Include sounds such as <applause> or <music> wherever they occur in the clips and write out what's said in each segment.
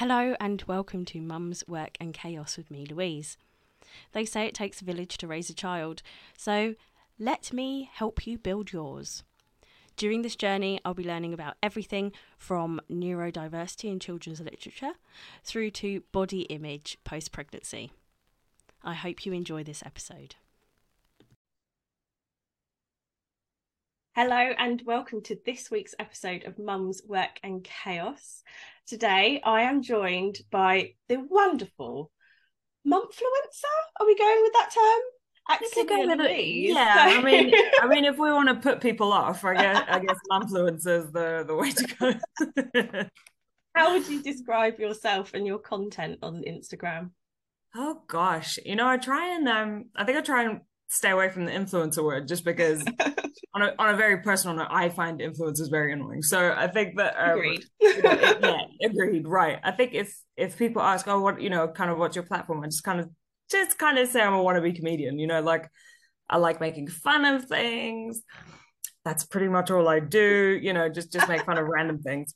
Hello and welcome to Mum's Work and Chaos with me, Louise. They say it takes a village to raise a child, so let me help you build yours. During this journey, I'll be learning about everything from neurodiversity in children's literature through to body image post pregnancy. I hope you enjoy this episode. Hello and welcome to this week's episode of Mum's Work and Chaos. Today I am joined by the wonderful mumfluencer. Are we going with that term? Accidentally, yeah. I mean, I mean, if we want to put people off, I guess I guess <laughs> mumfluencer is the the way to go. How would you <laughs> describe yourself and your content on Instagram? Oh gosh, you know, I try and um, I think I try and stay away from the influencer word just because <laughs> on a, on a very personal note i find influencers very annoying. So i think that um, agreed. <laughs> you know, it, yeah agreed right. I think if if people ask oh what you know kind of what's your platform? I just kind of just kind of say i'm a wannabe comedian you know like i like making fun of things. That's pretty much all i do you know just just make fun of random things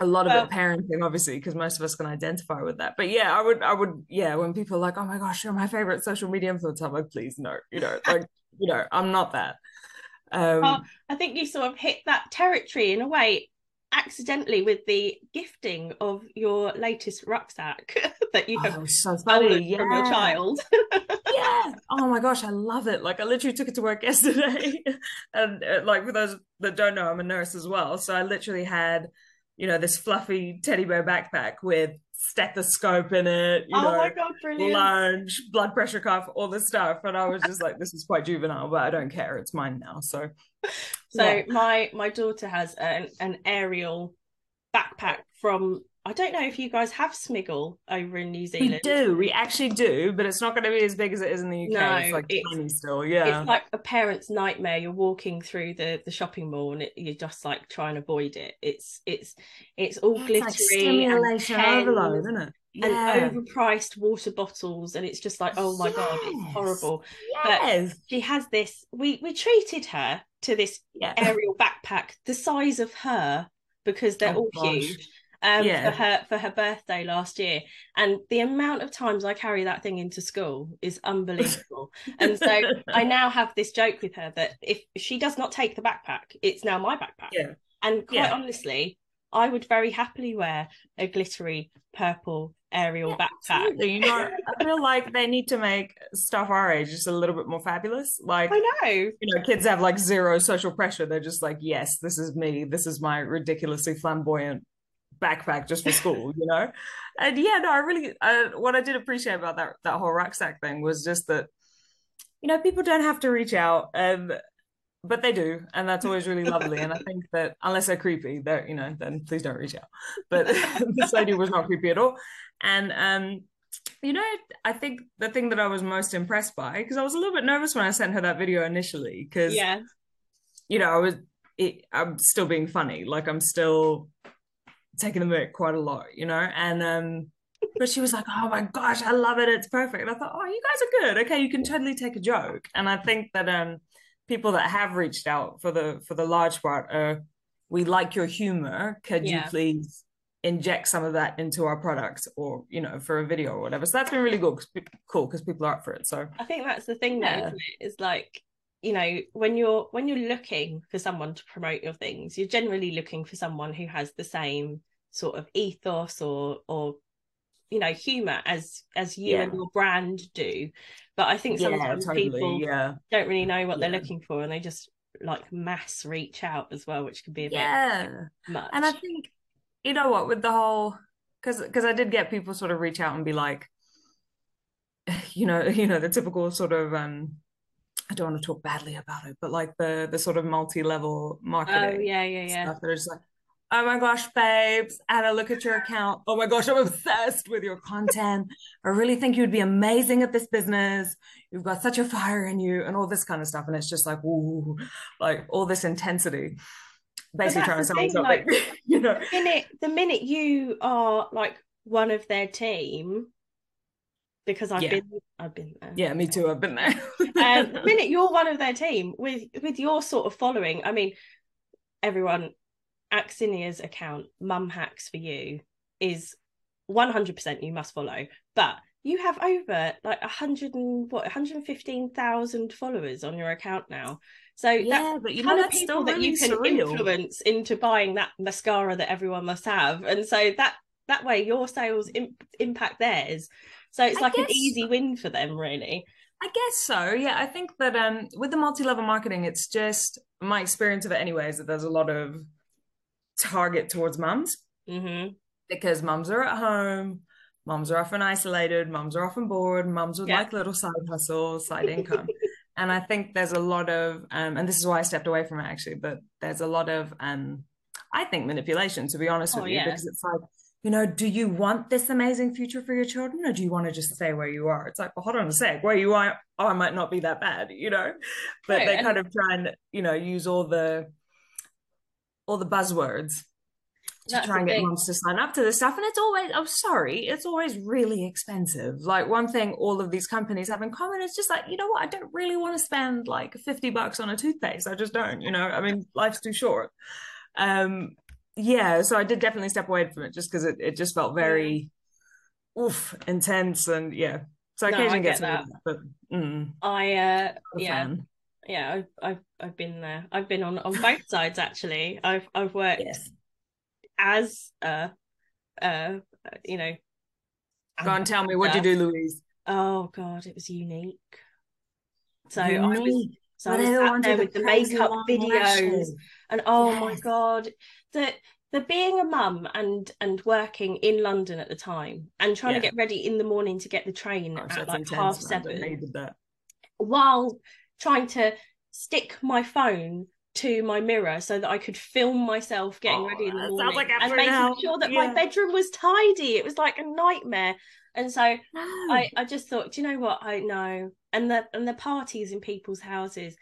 a lot of well, it parenting obviously because most of us can identify with that but yeah i would i would yeah when people are like oh my gosh you're my favorite social media influencer i'm like please no you know <laughs> like you know i'm not that um well, i think you sort of hit that territory in a way accidentally with the gifting of your latest rucksack <laughs> that you have oh, so funny yeah. from your child. <laughs> yeah. Oh my gosh, I love it. Like I literally took it to work yesterday. and uh, like for those that don't know, I'm a nurse as well. So I literally had you know, this fluffy teddy bear backpack with stethoscope in it, you oh know, my God, brilliant. lunch, blood pressure cuff, all this stuff. And I was just like, this is quite juvenile, but I don't care. It's mine now. So, so yeah. my my daughter has an, an Ariel backpack from I don't know if you guys have Smiggle over in New Zealand. We do. We actually do, but it's not going to be as big as it is in the UK. No, it's like it's, tiny still. Yeah. It's like a parent's nightmare. You're walking through the, the shopping mall and it, you're just like trying to avoid it. It's it's it's all it's glittery. Like stimulation and overload, isn't it? Yeah. And overpriced water bottles, and it's just like, oh my yes. god, it's horrible. Yes. But she has this. We we treated her to this yeah. Ariel backpack the size of her because they're oh, all gosh. huge um, yeah. for her for her birthday last year, and the amount of times I carry that thing into school is unbelievable. and so <laughs> I now have this joke with her that if she does not take the backpack, it's now my backpack. Yeah. And quite yeah. honestly, I would very happily wear a glittery purple Ariel yeah, backpack. You know, I feel like they need to make stuff our age just a little bit more fabulous. Like I know, you know, kids have like zero social pressure. They're just like, yes, this is me. This is my ridiculously flamboyant backpack just for school, you know? And yeah, no, I really, uh, what I did appreciate about that, that whole rucksack thing was just that, you know, people don't have to reach out, and but they do. And that's always really lovely. And I <laughs> think that unless they're creepy, they're, you know, then please don't reach out. But <laughs> this lady was not creepy at all. And, um, you know, I think the thing that I was most impressed by, because I was a little bit nervous when I sent her that video initially, because, yeah, you know, I was, it, I'm still being funny. Like I'm still taking the mic quite a lot, you know, and um but she was like, "Oh my gosh, I love it! It's perfect." And I thought, "Oh, you guys are good. Okay, you can totally take a joke." And I think that um, people that have reached out for the for the large part are, we like your humor. Could yeah. you please inject some of that into our product, or you know, for a video or whatever? So that's been really good, cool because people are up for it. So I think that's the thing, yeah. though, isn't it? Is like you know when you're when you're looking for someone to promote your things you're generally looking for someone who has the same sort of ethos or or you know humor as as you yeah. and your brand do but i think sometimes yeah, totally, people yeah. don't really know what they're looking for and they just like mass reach out as well which can be a yeah. bit much and i think you know what with the whole because because i did get people sort of reach out and be like <sighs> you know <laughs> you know the typical sort of um I don't want to talk badly about it, but like the the sort of multi-level oh, marketing. Oh yeah, yeah, yeah. Stuff that are just like, oh my gosh, babes, and I look at your account. Oh my gosh, I'm obsessed with your content. I really think you'd be amazing at this business. You've got such a fire in you, and all this kind of stuff. And it's just like, ooh, like all this intensity. Basically trying to sell something, like, <laughs> you know. The minute, the minute you are like one of their team, because I've yeah. been I've been there. Yeah, me too. I've been there. um, <laughs> the minute you're one of their team with with your sort of following, I mean, everyone Aksinia's account, Mum Hacks for You, is 100% you must follow but you have over like 100 and what 115,000 followers on your account now so yeah but you know that's people that you can surreal. influence into buying that mascara that everyone must have and so that that way your sales imp- impact theirs so it's like an easy win for them really I guess so. Yeah, I think that um, with the multi-level marketing, it's just my experience of it, anyway, is That there's a lot of target towards mums mm-hmm. because mums are at home, mums are often isolated, mums are often bored, mums would yeah. like little side hustles, side income. <laughs> and I think there's a lot of, um, and this is why I stepped away from it actually, but there's a lot of, um, I think manipulation, to be honest oh, with you, yeah. because it's like you know, do you want this amazing future for your children or do you want to just stay where you are? It's like, well, hold on a sec, where you are, oh, I might not be that bad, you know? But right. they kind of try and, you know, use all the all the buzzwords to That's try and get thing. moms to sign up to this stuff. And it's always, I'm sorry, it's always really expensive. Like one thing all of these companies have in common is just like, you know what, I don't really want to spend like 50 bucks on a toothpaste. I just don't, you know, I mean, life's too short. Um, yeah, so I did definitely step away from it just because it, it just felt very oof intense and yeah. So no, occasionally get that. but mm, I uh yeah. Fan. Yeah, I've, I've I've been there. I've been on on both sides actually. I've I've worked yes. as a uh you know Go and tell me what do you do, Louise. Oh god, it was unique. So unique. I was so I was sat there with the makeup videos, and oh yes. my god, the the being a mum and and working in London at the time and trying yeah. to get ready in the morning to get the train oh, at like intense, half seven, while trying to stick my phone to my mirror so that I could film myself getting oh, ready in the morning like and making now. sure that yeah. my bedroom was tidy. It was like a nightmare. And so no. I, I just thought, do you know what? I know. And the and the parties in people's houses.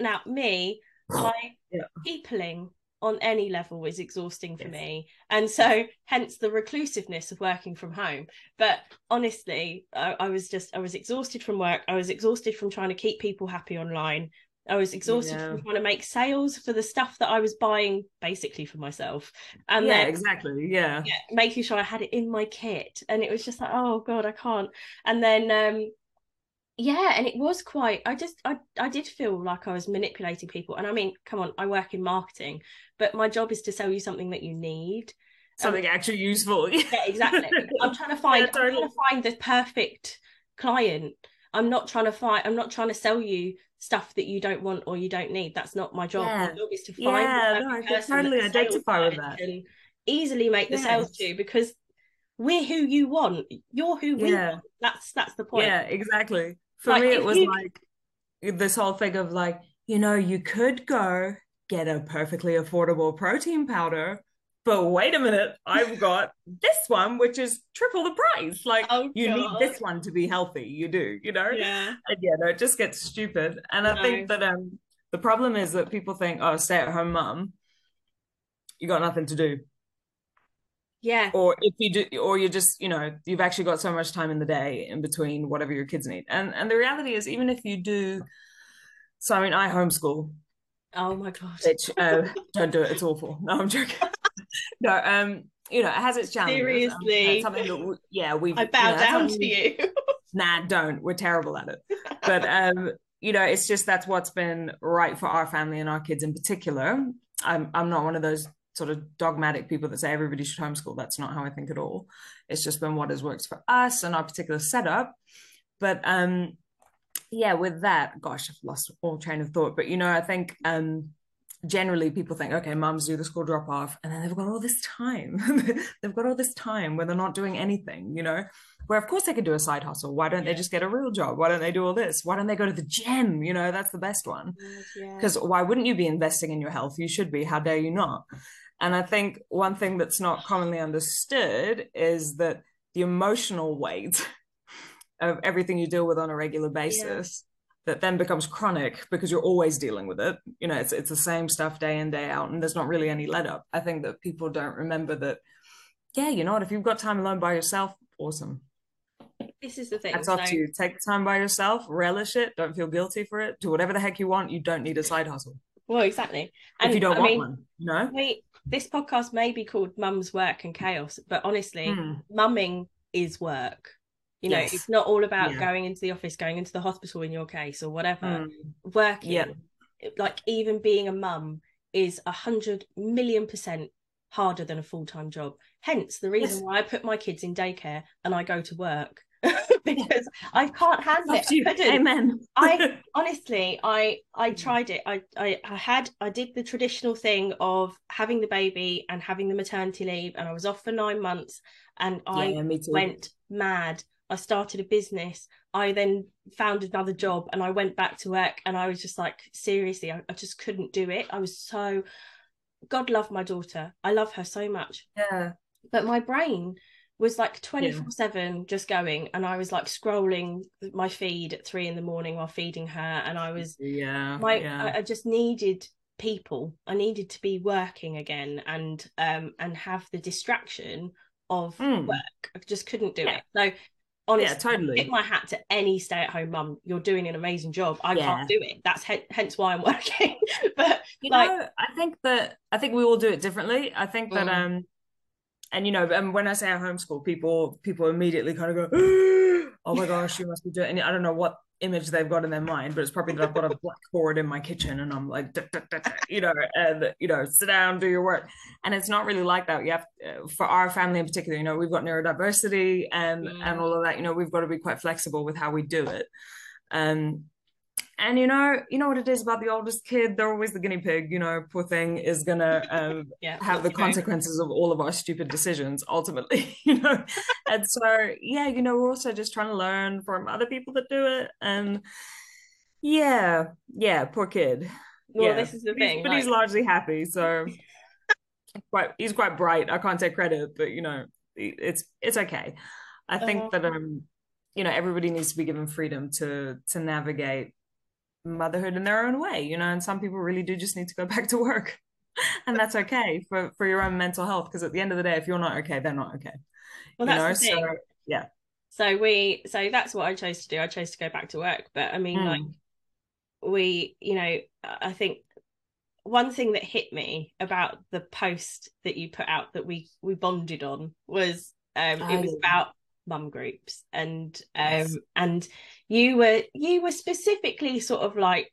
Now, me, my yeah. peopling on any level is exhausting for yes. me. And so hence the reclusiveness of working from home. But honestly, I, I, was just I was exhausted from work. I was exhausted from trying to keep people happy online. I was exhausted yeah. from trying to make sales for the stuff that I was buying basically for myself. And yeah, then, exactly. Yeah. yeah. Making sure I had it in my kit. And it was just like, oh God, I can't. And then um yeah, and it was quite I just I I did feel like I was manipulating people. And I mean, come on, I work in marketing, but my job is to sell you something that you need. Something um, actually useful. yeah, exactly. I'm trying to <laughs> find yeah, totally. I'm trying to find the perfect client. I'm not trying to find I'm not trying to sell you stuff that you don't want or you don't need. That's not my job. Yeah. My job is to find yeah, no, I can totally identify with that. And easily make the yes. sales to because we're who you want. You're who we yeah. want. That's that's the point. Yeah, exactly. For like, me, it was you... like this whole thing of like, you know, you could go get a perfectly affordable protein powder but wait a minute, I've <laughs> got this one, which is triple the price. Like oh, you God. need this one to be healthy. You do, you know? Yeah. And yeah, no, it just gets stupid. And I think that um the problem is that people think, oh, stay at home mom, you got nothing to do. Yeah. Or if you do or you just, you know, you've actually got so much time in the day in between whatever your kids need. And and the reality is even if you do so I mean I homeschool. Oh my god. Which uh, don't do it, it's awful. No, I'm joking <laughs> no, um, you know, it has its challenges. Seriously, um, something that we, yeah, we I bow you know, down to you. <laughs> nah, don't. We're terrible at it. But um, you know, it's just that's what's been right for our family and our kids in particular. I'm I'm not one of those sort of dogmatic people that say everybody should homeschool. That's not how I think at all. It's just been what has worked for us and our particular setup. But um, yeah, with that, gosh, I've lost all train of thought. But you know, I think um generally people think, okay, moms do the school drop off, and then they've got all this time. <laughs> they've got all this time where they're not doing anything, you know, where of course they could do a side hustle. Why don't yeah. they just get a real job? Why don't they do all this? Why don't they go to the gym? You know, that's the best one. Because yeah. why wouldn't you be investing in your health? You should be. How dare you not? And I think one thing that's not commonly understood is that the emotional weight of everything you deal with on a regular basis that then becomes chronic because you're always dealing with it. You know, it's it's the same stuff day in day out, and there's not really any let up. I think that people don't remember that. Yeah, you know what? If you've got time alone by yourself, awesome. This is the thing. That's so... up to you. Take time by yourself, relish it. Don't feel guilty for it. Do whatever the heck you want. You don't need a side hustle. well, exactly. And if you don't I want mean, one, no. We, this podcast may be called Mum's Work and Chaos, but honestly, mm. mumming is work. You know, yes. it's not all about yeah. going into the office, going into the hospital in your case, or whatever. Mm. Working, yeah. like even being a mum is a hundred million percent harder than a full time job. Hence the reason yes. why I put my kids in daycare and I go to work <laughs> because I can't handle it. You. I Amen. I <laughs> honestly, I I tried it. I, I I had I did the traditional thing of having the baby and having the maternity leave, and I was off for nine months, and I yeah, went mad. I started a business. I then found another job, and I went back to work, and I was just like, seriously, I, I just couldn't do it. I was so. God love my daughter. I love her so much. Yeah. But my brain was like 24 7 just going and i was like scrolling my feed at three in the morning while feeding her and i was yeah my yeah. I, I, just needed people i needed to be working again and um and have the distraction of mm. work i just couldn't do yeah. it so honestly yeah, totally tip my hat to any stay-at-home mum you're doing an amazing job i yeah. can't do it that's he- hence why i'm <laughs> working but you like know, i think that i think we all do it differently i think that mm. um and you know, and when I say I homeschool, people people immediately kind of go, <gasps> "Oh my gosh, you must be doing." I don't know what image they've got in their mind, but it's probably that I've got a <laughs> blackboard in my kitchen and I'm like, you know, and you know, sit down, do your work, and it's not really like that. You have uh, for our family in particular, you know, we've got neurodiversity and mm. and all of that. You know, we've got to be quite flexible with how we do it. Um, and you know, you know what it is about the oldest kid. They're always the guinea pig. You know, poor thing is gonna <laughs> um, yeah, have the consequences of all of our stupid decisions ultimately. <laughs> You know, and so yeah, you know, we're also just trying to learn from other people that do it. And yeah, yeah, poor kid. Well, yeah. this is the thing, but like... he's largely happy. So <laughs> quite, he's quite bright. I can't take credit, but you know, it's it's okay. I think uh, that um, you know, everybody needs to be given freedom to to navigate motherhood in their own way, you know, and some people really do just need to go <laughs> back to work. and that's okay for for your own mental health because at the end of the day if you're not okay they're not okay well that's you know? the thing. so yeah so we so that's what i chose to do i chose to go back to work but i mean mm. like we you know i think one thing that hit me about the post that you put out that we we bonded on was um it was about mum groups and um yes. and you were you were specifically sort of like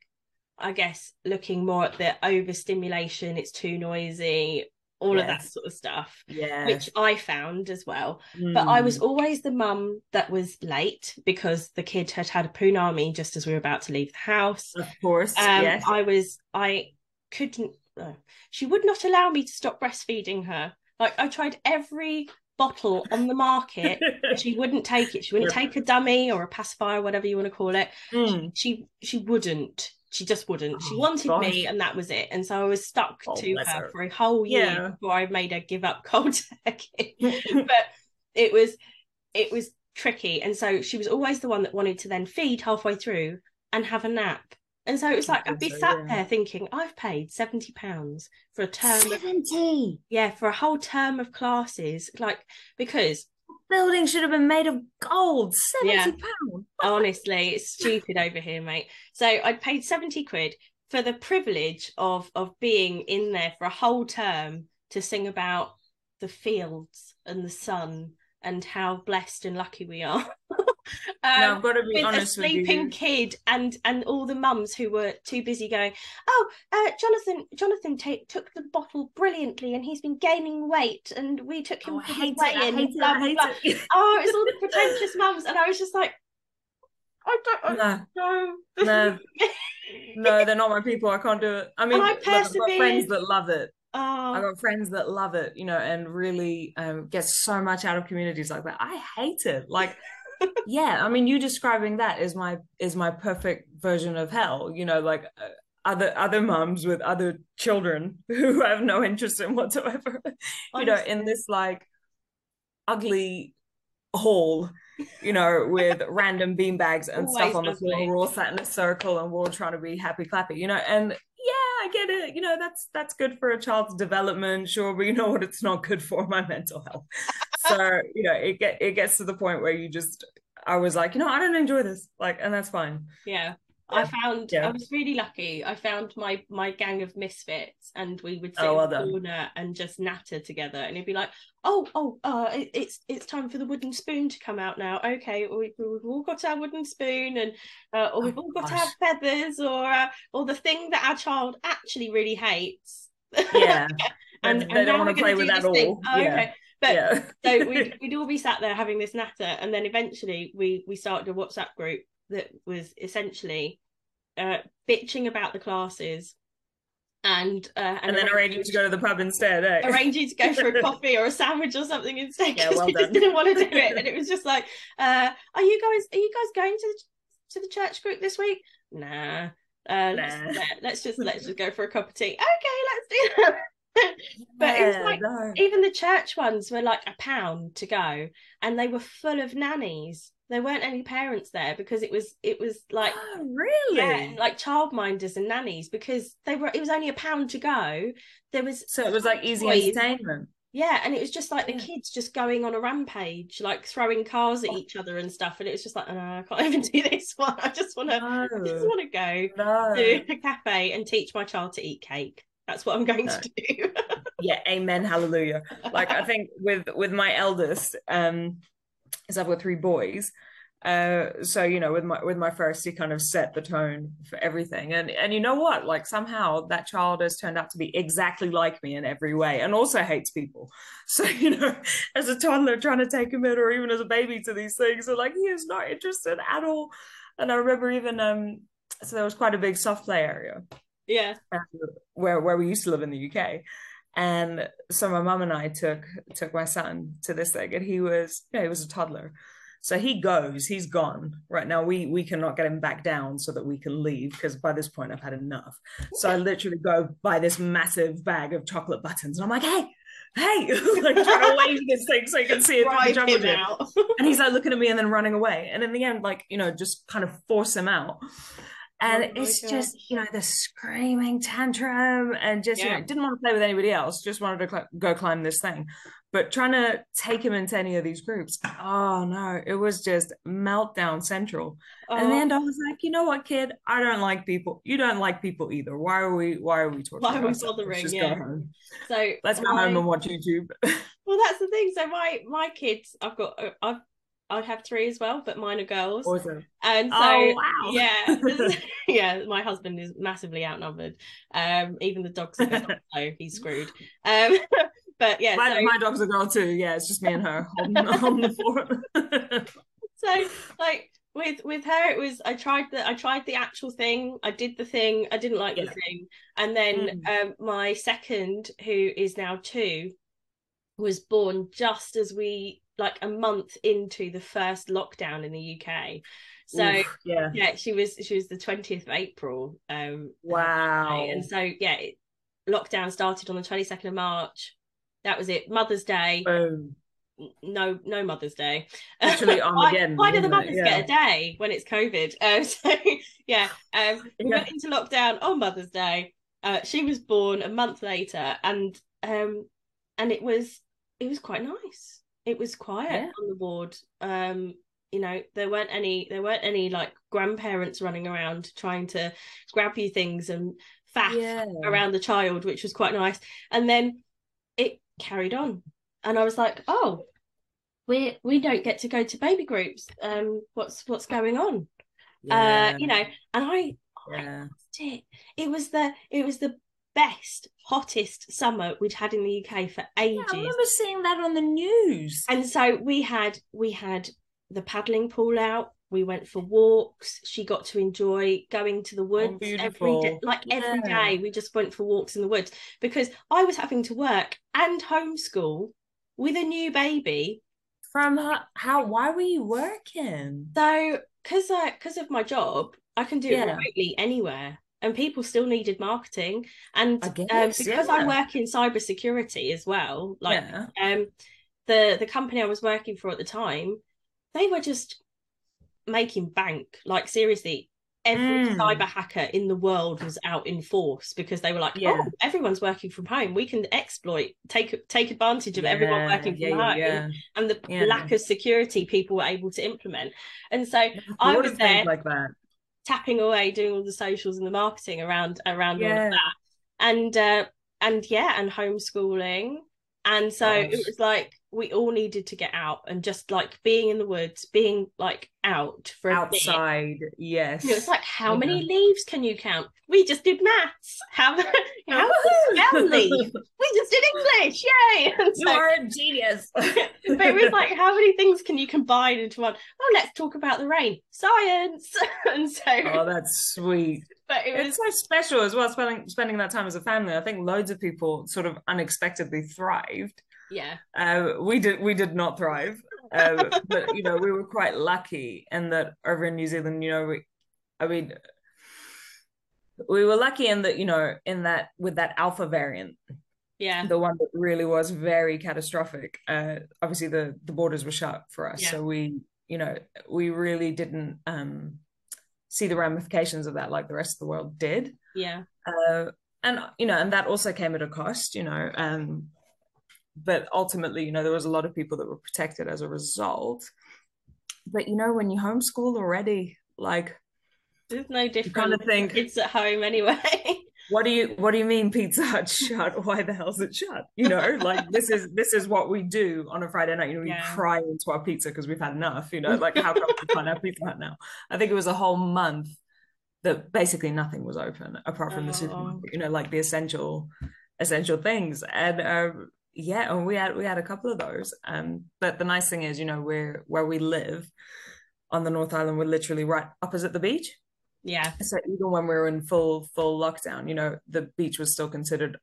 i guess looking more at the overstimulation it's too noisy all yes. of that sort of stuff yeah which i found as well mm. but i was hmm. always the mum that was late because the kid had had a poonami just as we were about to leave the house of course um, yes. i was i couldn't uh, she would not allow me to stop breastfeeding her like i tried every bottle on the market. she <laughs> wouldn't take it. She wouldn't take a dummy or a pacifier, whatever you want to call it. Mm. She, she, she wouldn't. She just wouldn't. She oh, wanted gosh. me, and that was it. And so I was stuck oh, to her, her, for a whole year yeah. before I made her give up cold <laughs> turkey. <laughs> but it was, it was tricky. And so she was always the one that wanted to then feed halfway through and have a nap. And so it was like I'd be so, sat yeah. there thinking, I've paid seventy pounds for a term. Seventy. Yeah, for a whole term of classes, like because building should have been made of gold. Seventy yeah. pounds. <laughs> Honestly, it's stupid over here, mate. So I'd paid seventy quid for the privilege of of being in there for a whole term to sing about the fields and the sun and how blessed and lucky we are. <laughs> <laughs> um, no, I've got to be with honest a sleeping kid and and all the mums who were too busy going, oh, uh, Jonathan, Jonathan t- took the bottle brilliantly and he's been gaining weight and we took him oh, for his weigh in. Blah, blah, blah. <laughs> oh, it's all the pretentious mums, and I was just like, I don't no. know. No. no, they're not my people. I can't do it. I <laughs> mean, I I've got friends that love it. Oh. I got friends that love it, you know, and really um, get so much out of communities like that. I hate it. Like, yeah, I mean, you describing that is my is my perfect version of hell. You know, like uh, other other moms with other children <laughs> who have no interest in whatsoever. <laughs> you know, in this like ugly hall you know, with <laughs> random beanbags and Always stuff on the floor. We're all sat in a circle and we're all trying to be happy clappy, you know, and yeah, I get it. You know, that's that's good for a child's development, sure, but you know what? It's not good for my mental health. So you know, it get it gets to the point where you just, I was like, you know, I don't enjoy this, like, and that's fine. Yeah. I found yeah. I was really lucky. I found my my gang of misfits, and we would sit oh, well in the corner and just natter together. And it'd be like, "Oh, oh, uh, it, it's it's time for the wooden spoon to come out now. Okay, we, have all got our wooden spoon, and uh, or we've oh, all got gosh. our feathers, or uh, or the thing that our child actually really hates." Yeah, <laughs> and, and, they don't want to play with that all. Oh, yeah. Okay. But yeah. so we'd, <laughs> we'd all be sat there having this natter, and then eventually we we started a WhatsApp group that was essentially uh, bitching about the classes and uh, and, and then arranging to go to the pub instead eh? arranging to go for a <laughs> coffee or a sandwich or something instead because yeah, well we just didn't want to do it <laughs> and it was just like uh, are you guys are you guys going to the, to the church group this week nah, uh, nah. Let's, let's just let's just go for a cup of tea okay let's do that <laughs> but yeah, it was like no. even the church ones were like a pound to go and they were full of nannies there weren't any parents there because it was it was like oh, <gasps> really yeah, like childminders and nannies because they were it was only a pound to go there was so it was like easy toys. entertainment yeah and it was just like the yeah. kids just going on a rampage like throwing cars at oh. each other and stuff and it was just like oh, no, i can't <laughs> even do this one i just want to no. i just want to go no. to a cafe and teach my child to eat cake that's what i'm going no. to do <laughs> yeah amen hallelujah like i think with with my eldest um is I've got three boys. Uh, so you know, with my with my first, he kind of set the tone for everything, and and you know what? Like somehow that child has turned out to be exactly like me in every way, and also hates people. <laughs> So you know, as a toddler trying to take him in, or even as a baby to these things, so like he is not interested at all. And I remember even um, so there was quite a big soft play area, yeah, um, where where we used to live in the UK, and so my mum and I took took my son to this thing, and he was, yeah, he was a toddler. So he goes, he's gone. Right now, we we cannot get him back down so that we can leave because by this point I've had enough. So I literally go buy this massive bag of chocolate buttons, and I'm like, hey, hey, <laughs> like trying to wave this thing so you can see it through the jungle And he's like looking at me and then running away. And in the end, like, you know, just kind of force him out and oh it's just you know the screaming tantrum and just yeah. you know didn't want to play with anybody else just wanted to cl- go climb this thing. But trying to take him into any of these groups oh no it was just meltdown central. Oh. and then i was like you know what kid? I don't like people you don't like people either. Why are we why are we talking why are we bothering yeah. so let's go my... home and watch youtube. Well that's the thing. So my my kids i've got uh, i've I have three as well, but mine are girls. Awesome. And so, oh, wow. yeah, <laughs> <laughs> yeah, my husband is massively outnumbered. Um, even the dogs are girls, <laughs> so he's screwed. Um, but yeah, my, so... my dog's a girl too. Yeah, it's just me and her on, on the floor. so, like with with her, it was I tried the I tried the actual thing. I did the thing. I didn't like yeah. the thing, and then mm. um, my second, who is now two, was born just as we like a month into the first lockdown in the UK. So Oof, yeah, yeah, she was she was the twentieth of April. Um, wow. And so yeah, it, lockdown started on the twenty second of March. That was it. Mother's Day. Boom. No, no Mother's Day. Actually, Armageddon. <laughs> why, why do the mothers yeah. get a day when it's COVID? <laughs> Um, so yeah, um, we yeah. went into lockdown on Mother's Day. Uh, she was born a month later, and um, and it was it was quite nice it was quiet yeah. on the ward um you know there weren't any there weren't any like grandparents running around trying to grab you things and faff yeah. around the child which was quite nice and then it carried on and i was like oh we we don't get to go to baby groups um what's what's going on yeah. uh you know and i yeah. it. it was the it was the best, hottest summer we'd had in the UK for ages. Yeah, I remember seeing that on the news. And so we had we had the paddling pool out. We went for walks. She got to enjoy going to the woods oh, every day. Like yeah. every day, we just went for walks in the woods because I was having to work and homeschool with a new baby. From her, how? Why were you working? So, because I because of my job, I can do yeah. it remotely anywhere and people still needed marketing and um, guess, um, because yeah. i work in cybersecurity as well like yeah. um the the company i was working for at the time they were just making bank like seriously every mm. cyber hacker in the world was out in force because they were like yeah. oh everyone's working from home we can exploit take take advantage of yeah, everyone working from yeah, home and the lack of security people were able to implement and so i was there like that tapping away doing all the socials and the marketing around around yeah. all of that. And uh and yeah and homeschooling. And so it was like we all needed to get out and just like being in the woods, being like out for outside. Yes. it's like how yeah. many leaves can you count? We just did maths. How <laughs> how spell leaf? We just did English. Yay! <laughs> And so, you are a genius. <laughs> but it was like how many things can you combine into one? Oh, let's talk about the rain. Science. and so Oh, that's sweet. But it was it's so special as well, spending spending that time as a family. I think loads of people sort of unexpectedly thrived yeah. Uh, we did we did not thrive. Uh, but you know, we were quite lucky in that over in New Zealand, you know, we I mean we were lucky in that, you know, in that with that alpha variant. Yeah. The one that really was very catastrophic. Uh obviously the the borders were shut for us. Yeah. So we, you know, we really didn't um see the ramifications of that like the rest of the world did. Yeah. Uh and you know, and that also came at a cost, you know. Um but ultimately, you know, there was a lot of people that were protected as a result. But you know, when you homeschool already, like there's no different kind of thing. Kids at home anyway. <laughs> what do you what do you mean Pizza Hut shut? Why the hell's it shut? You know, like this is this is what we do on a Friday night. You know, we yeah. cry into our pizza because we've had enough. You know, like how come we can't have Pizza Hut now? I think it was a whole month that basically nothing was open apart from oh. the supermarket. You know, like the essential essential things and. Um, yeah, and we had we had a couple of those. Um, but the nice thing is, you know, we're where we live on the North Island, we're literally right opposite the beach. Yeah. So even when we were in full full lockdown, you know, the beach was still considered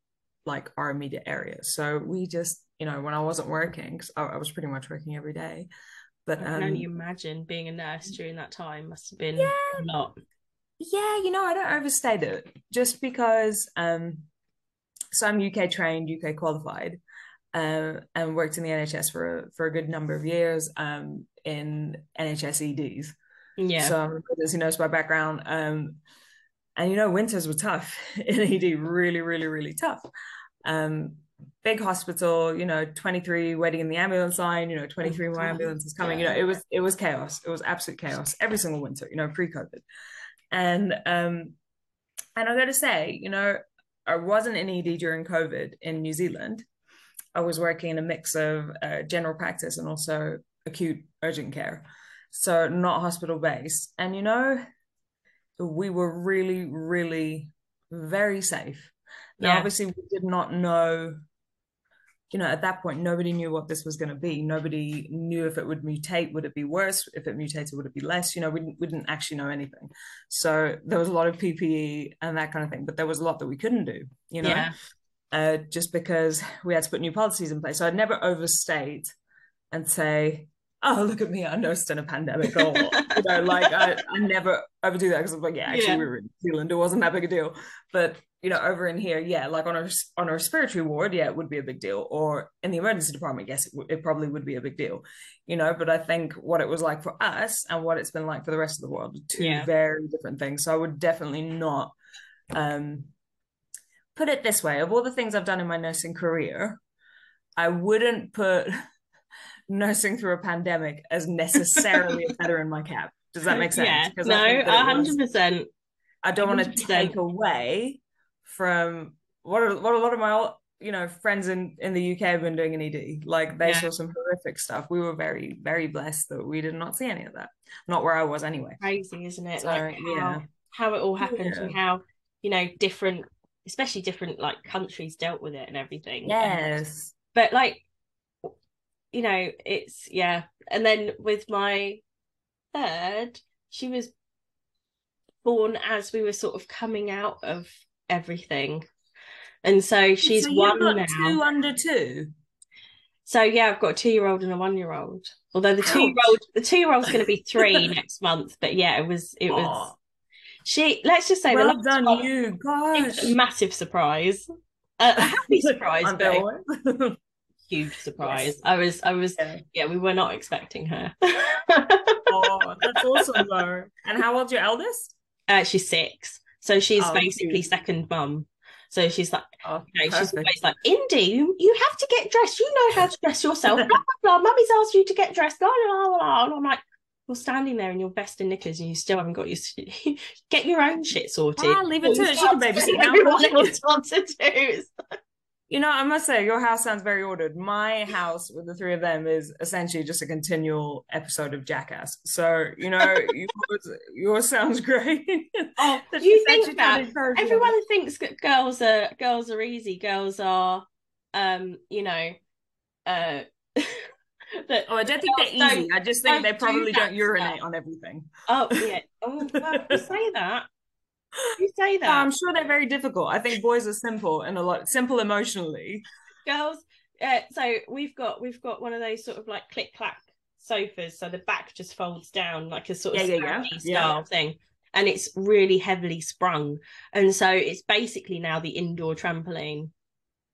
like our immediate area. So we just, you know, when I wasn't working, because I, I, was pretty much working every day. But I can um, only imagine being a nurse during that time must have been yeah, a lot. Yeah, you know, I don't overstate it just because um so I'm UK trained, UK qualified um, and worked in the NHS for a, for a good number of years um, in NHS EDs. Yeah. So as you know, my background. Um, and you know, winters were tough <laughs> in ED, really, really, really tough. Um, big hospital, you know, 23 waiting in the ambulance line, you know, 23 more ambulances coming, yeah. you know, it was it was chaos. It was absolute chaos every single winter, you know, pre-COVID. And um and I gotta say, you know, I wasn't in ED during COVID in New Zealand. I was working in a mix of uh, general practice and also acute urgent care. So not hospital based. And you know, we were really, really very safe. Now, yeah. obviously, we did not know, you know, at that point, nobody knew what this was going to be. Nobody knew if it would mutate. Would it be worse? If it mutated, would it be less? You know, we didn't, we didn't actually know anything. So there was a lot of PPE and that kind of thing, but there was a lot that we couldn't do, you know? Yeah uh, just because we had to put new policies in place. So I'd never overstate and say, oh, look at me, I nursed in a pandemic. Or, you know, like I, I never overdo that because I'm like, yeah, actually, yeah. we were in New Zealand. It wasn't that big a deal. But, you know, over in here, yeah, like on our, on our respiratory ward, yeah, it would be a big deal. Or in the emergency department, yes, it, w- it probably would be a big deal, you know. But I think what it was like for us and what it's been like for the rest of the world, two yeah. very different things. So I would definitely not um put it this way of all the things I've done in my nursing career, I wouldn't put <laughs> nursing through a pandemic as necessarily a feather in my cap. Does that make <laughs> sense? Yeah, no, hundred percent. I don't want to take away from what are, what a lot of my you know friends in in the UK have been doing in ED. Like they yeah. saw some horrific stuff. We were very very blessed that we did not see any of that. Not where I was anyway. Crazy, isn't it? So, like how, yeah, how it all happened yeah. and how you know different especially different like countries dealt with it and everything. Yes. but like you know, it's yeah. And then with my third, she was born as we were sort of coming out of everything. And so she's so one now. Two under two. So yeah, I've got a two year old and a one year old. Although the two year old the two year old's gonna be three <laughs> next month. But yeah, it was it was she let's just say well done one, you gosh massive surprise uh, a happy <laughs> surprise but <laughs> huge surprise yes. i was i was yeah. yeah. we were not expecting her oh that's <laughs> awesome though and how old's your eldest uh, she's six so she's oh, basically cute. second mum so she's like, oh, you know, she's always like, Indy, you, you have to get dressed. You know how to dress yourself. blah, blah, blah. Mummy's asked you to get dressed. Blah, blah, blah, blah. And I'm like, you're standing there in your vest and knickers and you still haven't got your <laughs> get your own shit sorted. Ah, leave it to it. She can babysit. Everyone else to do. You know, I must say, your house sounds very ordered. My house with the three of them is essentially just a continual episode of Jackass. So, you know, <laughs> yours, yours sounds great. <laughs> Oh, you think that everyone thinks that girls are girls are easy. Girls are, um, you know, uh. <laughs> that oh, I don't think they're easy. I just think they probably do not urinate stuff. on everything. Oh <laughs> yeah. Oh, well, you say that. You say that. I'm sure they're very difficult. I think boys are simple and a lot simple emotionally. Girls, uh, so we've got we've got one of those sort of like click clack sofas, so the back just folds down like a sort of yeah, yeah, yeah. style thing, and it's really heavily sprung, and so it's basically now the indoor trampoline.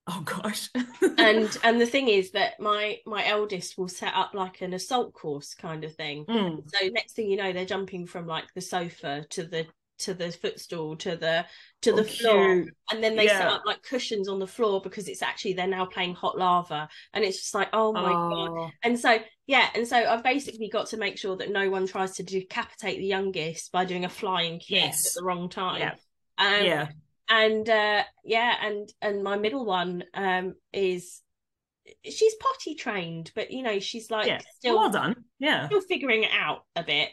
Oh gosh. and <laughs> and the thing is that my my eldest will set up like an assault course kind of thing. Mm. So next thing you know, they're jumping from like the sofa to the to the footstool to the to the oh, floor cute. and then they yeah. set up like cushions on the floor because it's actually they're now playing hot lava and it's just like oh my oh. god and so yeah and so i've basically got to make sure that no one tries to decapitate the youngest by doing a flying kiss yes. at the wrong time yeah um, yeah and uh yeah and and my middle one um is she's potty trained but you know she's like yeah. still well done yeah still figuring it out a bit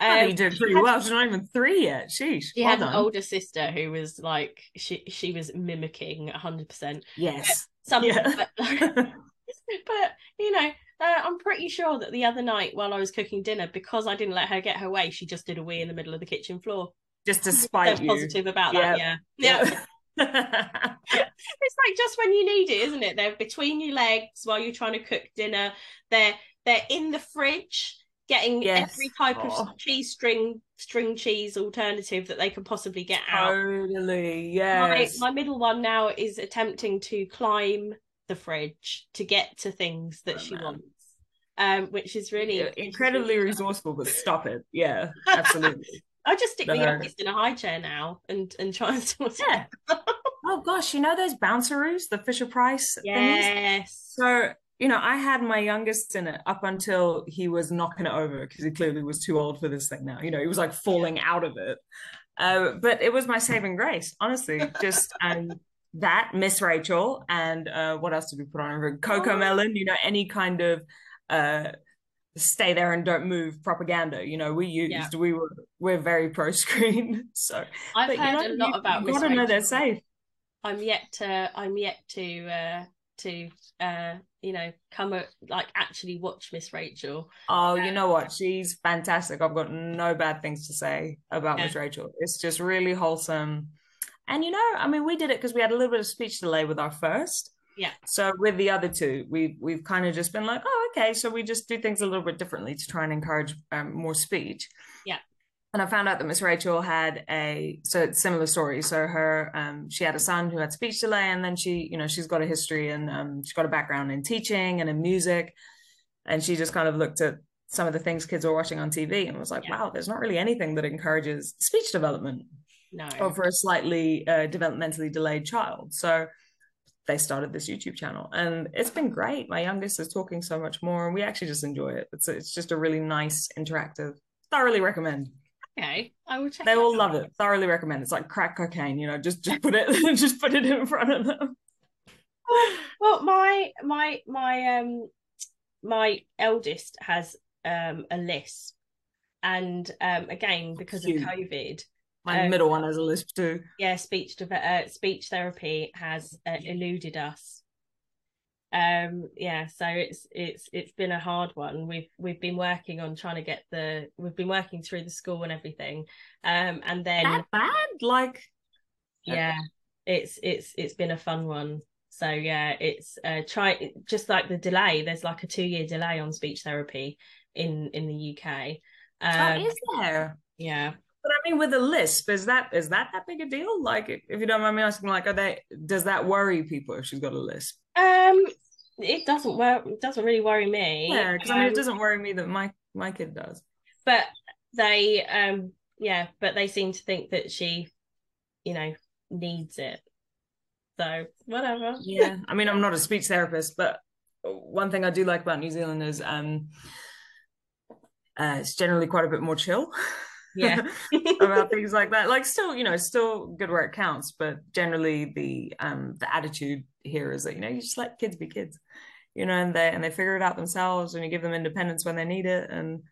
um, I think you did pretty had, well. She's not even three yet. Sheesh. She well had done. an older sister who was like she she was mimicking hundred percent. Yes. Some, yeah. but, <laughs> but you know, uh, I'm pretty sure that the other night while I was cooking dinner, because I didn't let her get her way, she just did a wee in the middle of the kitchen floor. Just to spite you. Positive about yep. that, yeah. Yeah. yeah. <laughs> <laughs> it's like just when you need it, isn't it? They're between your legs while you're trying to cook dinner. They're they're in the fridge getting yes. every type oh. of cheese string string cheese alternative that they can possibly get out. Totally, yes. My, my middle one now is attempting to climb the fridge to get to things that oh, she man. wants. Um, which is really yeah, incredibly resourceful, but stop it. Yeah, <laughs> absolutely. I just stick no. the youngest in a high chair now and and try and <laughs> sort yeah. oh gosh, you know those bounceroos, the Fisher Price yes. So you know, I had my youngest in it up until he was knocking it over because he clearly was too old for this thing now. You know, he was like falling out of it. Uh, but it was my saving grace, honestly. Just <laughs> um, that, Miss Rachel, and uh, what else did we put on over? Coco oh. Melon, you know, any kind of uh, stay there and don't move propaganda. You know, we used, yeah. we were, we're very pro screen. <laughs> So I've but, heard you know, a lot you, about you gotta know they're safe. I'm yet to, I'm yet to, uh, to uh you know come at, like actually watch miss rachel oh you know what she's fantastic i've got no bad things to say about yeah. miss rachel it's just really wholesome and you know i mean we did it because we had a little bit of speech delay with our first yeah so with the other two we we've kind of just been like oh okay so we just do things a little bit differently to try and encourage um, more speech yeah and I found out that Miss Rachel had a so similar story. So her um, she had a son who had speech delay, and then she you know she's got a history and um, she's got a background in teaching and in music, and she just kind of looked at some of the things kids were watching on TV and was like, yeah. wow, there's not really anything that encourages speech development. No. Or for a slightly uh, developmentally delayed child. So they started this YouTube channel and it's been great. My youngest is talking so much more and we actually just enjoy it. It's, it's just a really nice, interactive, thoroughly recommend. Okay, I will check. They all love it. Thoroughly recommend. It's like crack cocaine. You know, just just put it <laughs> just put it in front of them. <laughs> Well, my my my um my eldest has um a lisp, and um again because Cute. of COVID. My um, middle one has a lisp too. Yeah, speech de- uh, speech therapy has uh, eluded us. Um yeah so it's it's it's been a hard one. We've we've been working on trying to get the we've been working through the school and everything. Um and then that bad? Like yeah it's it's it's been a fun one. So yeah it's uh try just like the delay there's like a two year delay on speech therapy in in the uk um, oh, is there? yeah but I mean, with a lisp, is that is that that big a deal? Like, if you don't mind me asking, like, are they? Does that worry people if she's got a lisp? Um, it doesn't work. It doesn't really worry me. Yeah, because um, I mean, it um, doesn't worry me that my my kid does. But they, um, yeah, but they seem to think that she, you know, needs it. So whatever. Yeah, <laughs> I mean, I'm not a speech therapist, but one thing I do like about New Zealand is, um, uh, it's generally quite a bit more chill. <laughs> Yeah. <laughs> about things like that. Like still, you know, still good where it counts, but generally the um the attitude here is that, you know, you just let kids be kids. You know, and they and they figure it out themselves and you give them independence when they need it and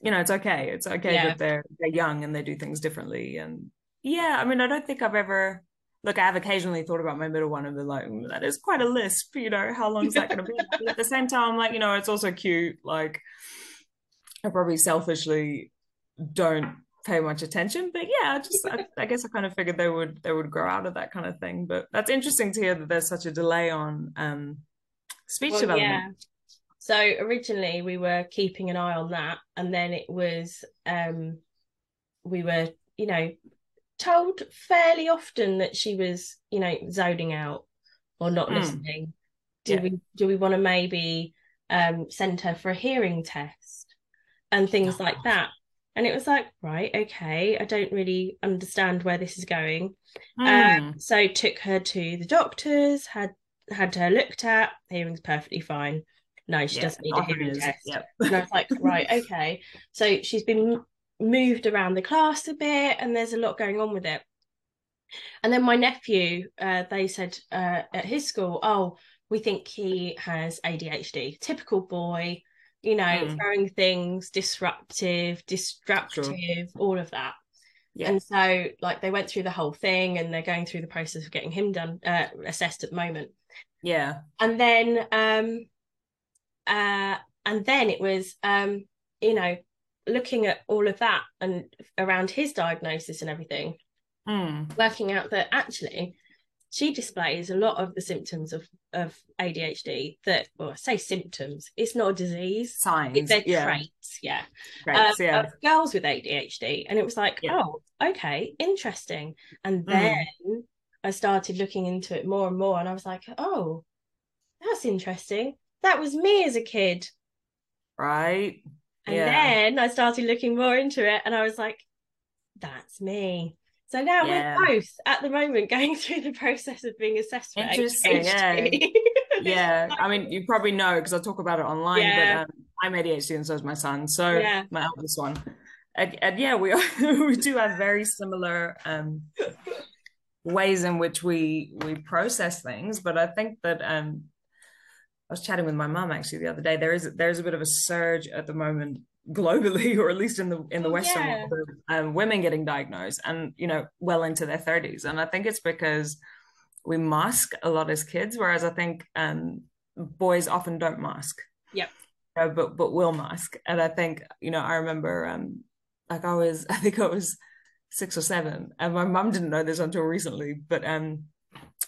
you know, it's okay. It's okay yeah. that they're they're young and they do things differently. And yeah, I mean, I don't think I've ever look, I've occasionally thought about my middle one and been like, mm, that is quite a lisp, you know, how long is that going to be? at the same time, like, you know, it's also cute. Like, I probably selfishly don't pay much attention, but yeah, just I, just <laughs> I, guess I kind of figured they would they would grow out of that kind of thing. But that's interesting to hear that there's such a delay on um, speech well, development. Yeah. So originally we were keeping an eye on that, and then it was um, we were you know told fairly often that she was, you know, zoning out or not mm. listening. Do yeah. we do we want to maybe um, send her for a hearing test and things oh. like that? And it was like, right, okay, I don't really understand where this is going. Mm. Um, so took her to the doctors, had had her looked at, hearing's perfectly fine. No, she yeah, doesn't need a hearing test. Yep. And I was like, <laughs> right, okay. So she's been moved around the class a bit and there's a lot going on with it and then my nephew uh, they said uh, at his school oh we think he has adhd typical boy you know mm. throwing things disruptive destructive sure. all of that yeah. and so like they went through the whole thing and they're going through the process of getting him done uh, assessed at the moment yeah and then um uh and then it was um you know looking at all of that and around his diagnosis and everything, mm. working out that actually she displays a lot of the symptoms of, of ADHD that, well, I say symptoms, it's not a disease. Signs. They're yeah. traits, yeah. Traits, um, yeah. girls with ADHD. And it was like, yeah. oh, okay, interesting. And hmm. then mm. I started looking into it more and more. And I was like, oh, that's interesting. That was me as a kid. Right. And then I started looking more into it and I was like, that's me. So now yeah. we're both at the moment <laughs> going through the process of being assessed for Interesting, ADHD. yeah. <laughs> yeah. I mean, you probably know because I talk about it online, yeah. but um, I'm ADHD and so is my son. So yeah. my eldest one. And, and yeah, we are, <laughs> we do have very similar um, ways in which we we process things, but I think that um, I was chatting with my mum actually the other day. There is there's a bit of a surge at the moment globally, <laughs> or at least in the in the Western yeah. world, um, women getting diagnosed, and you know, well into their thirties. And I think it's because we mask a lot as kids, whereas I think um, boys often don't mask. Yep. Uh, but but will mask, and I think you know I remember um, like I was <laughs> I think I was six or seven, and my mum didn't know this until recently, but um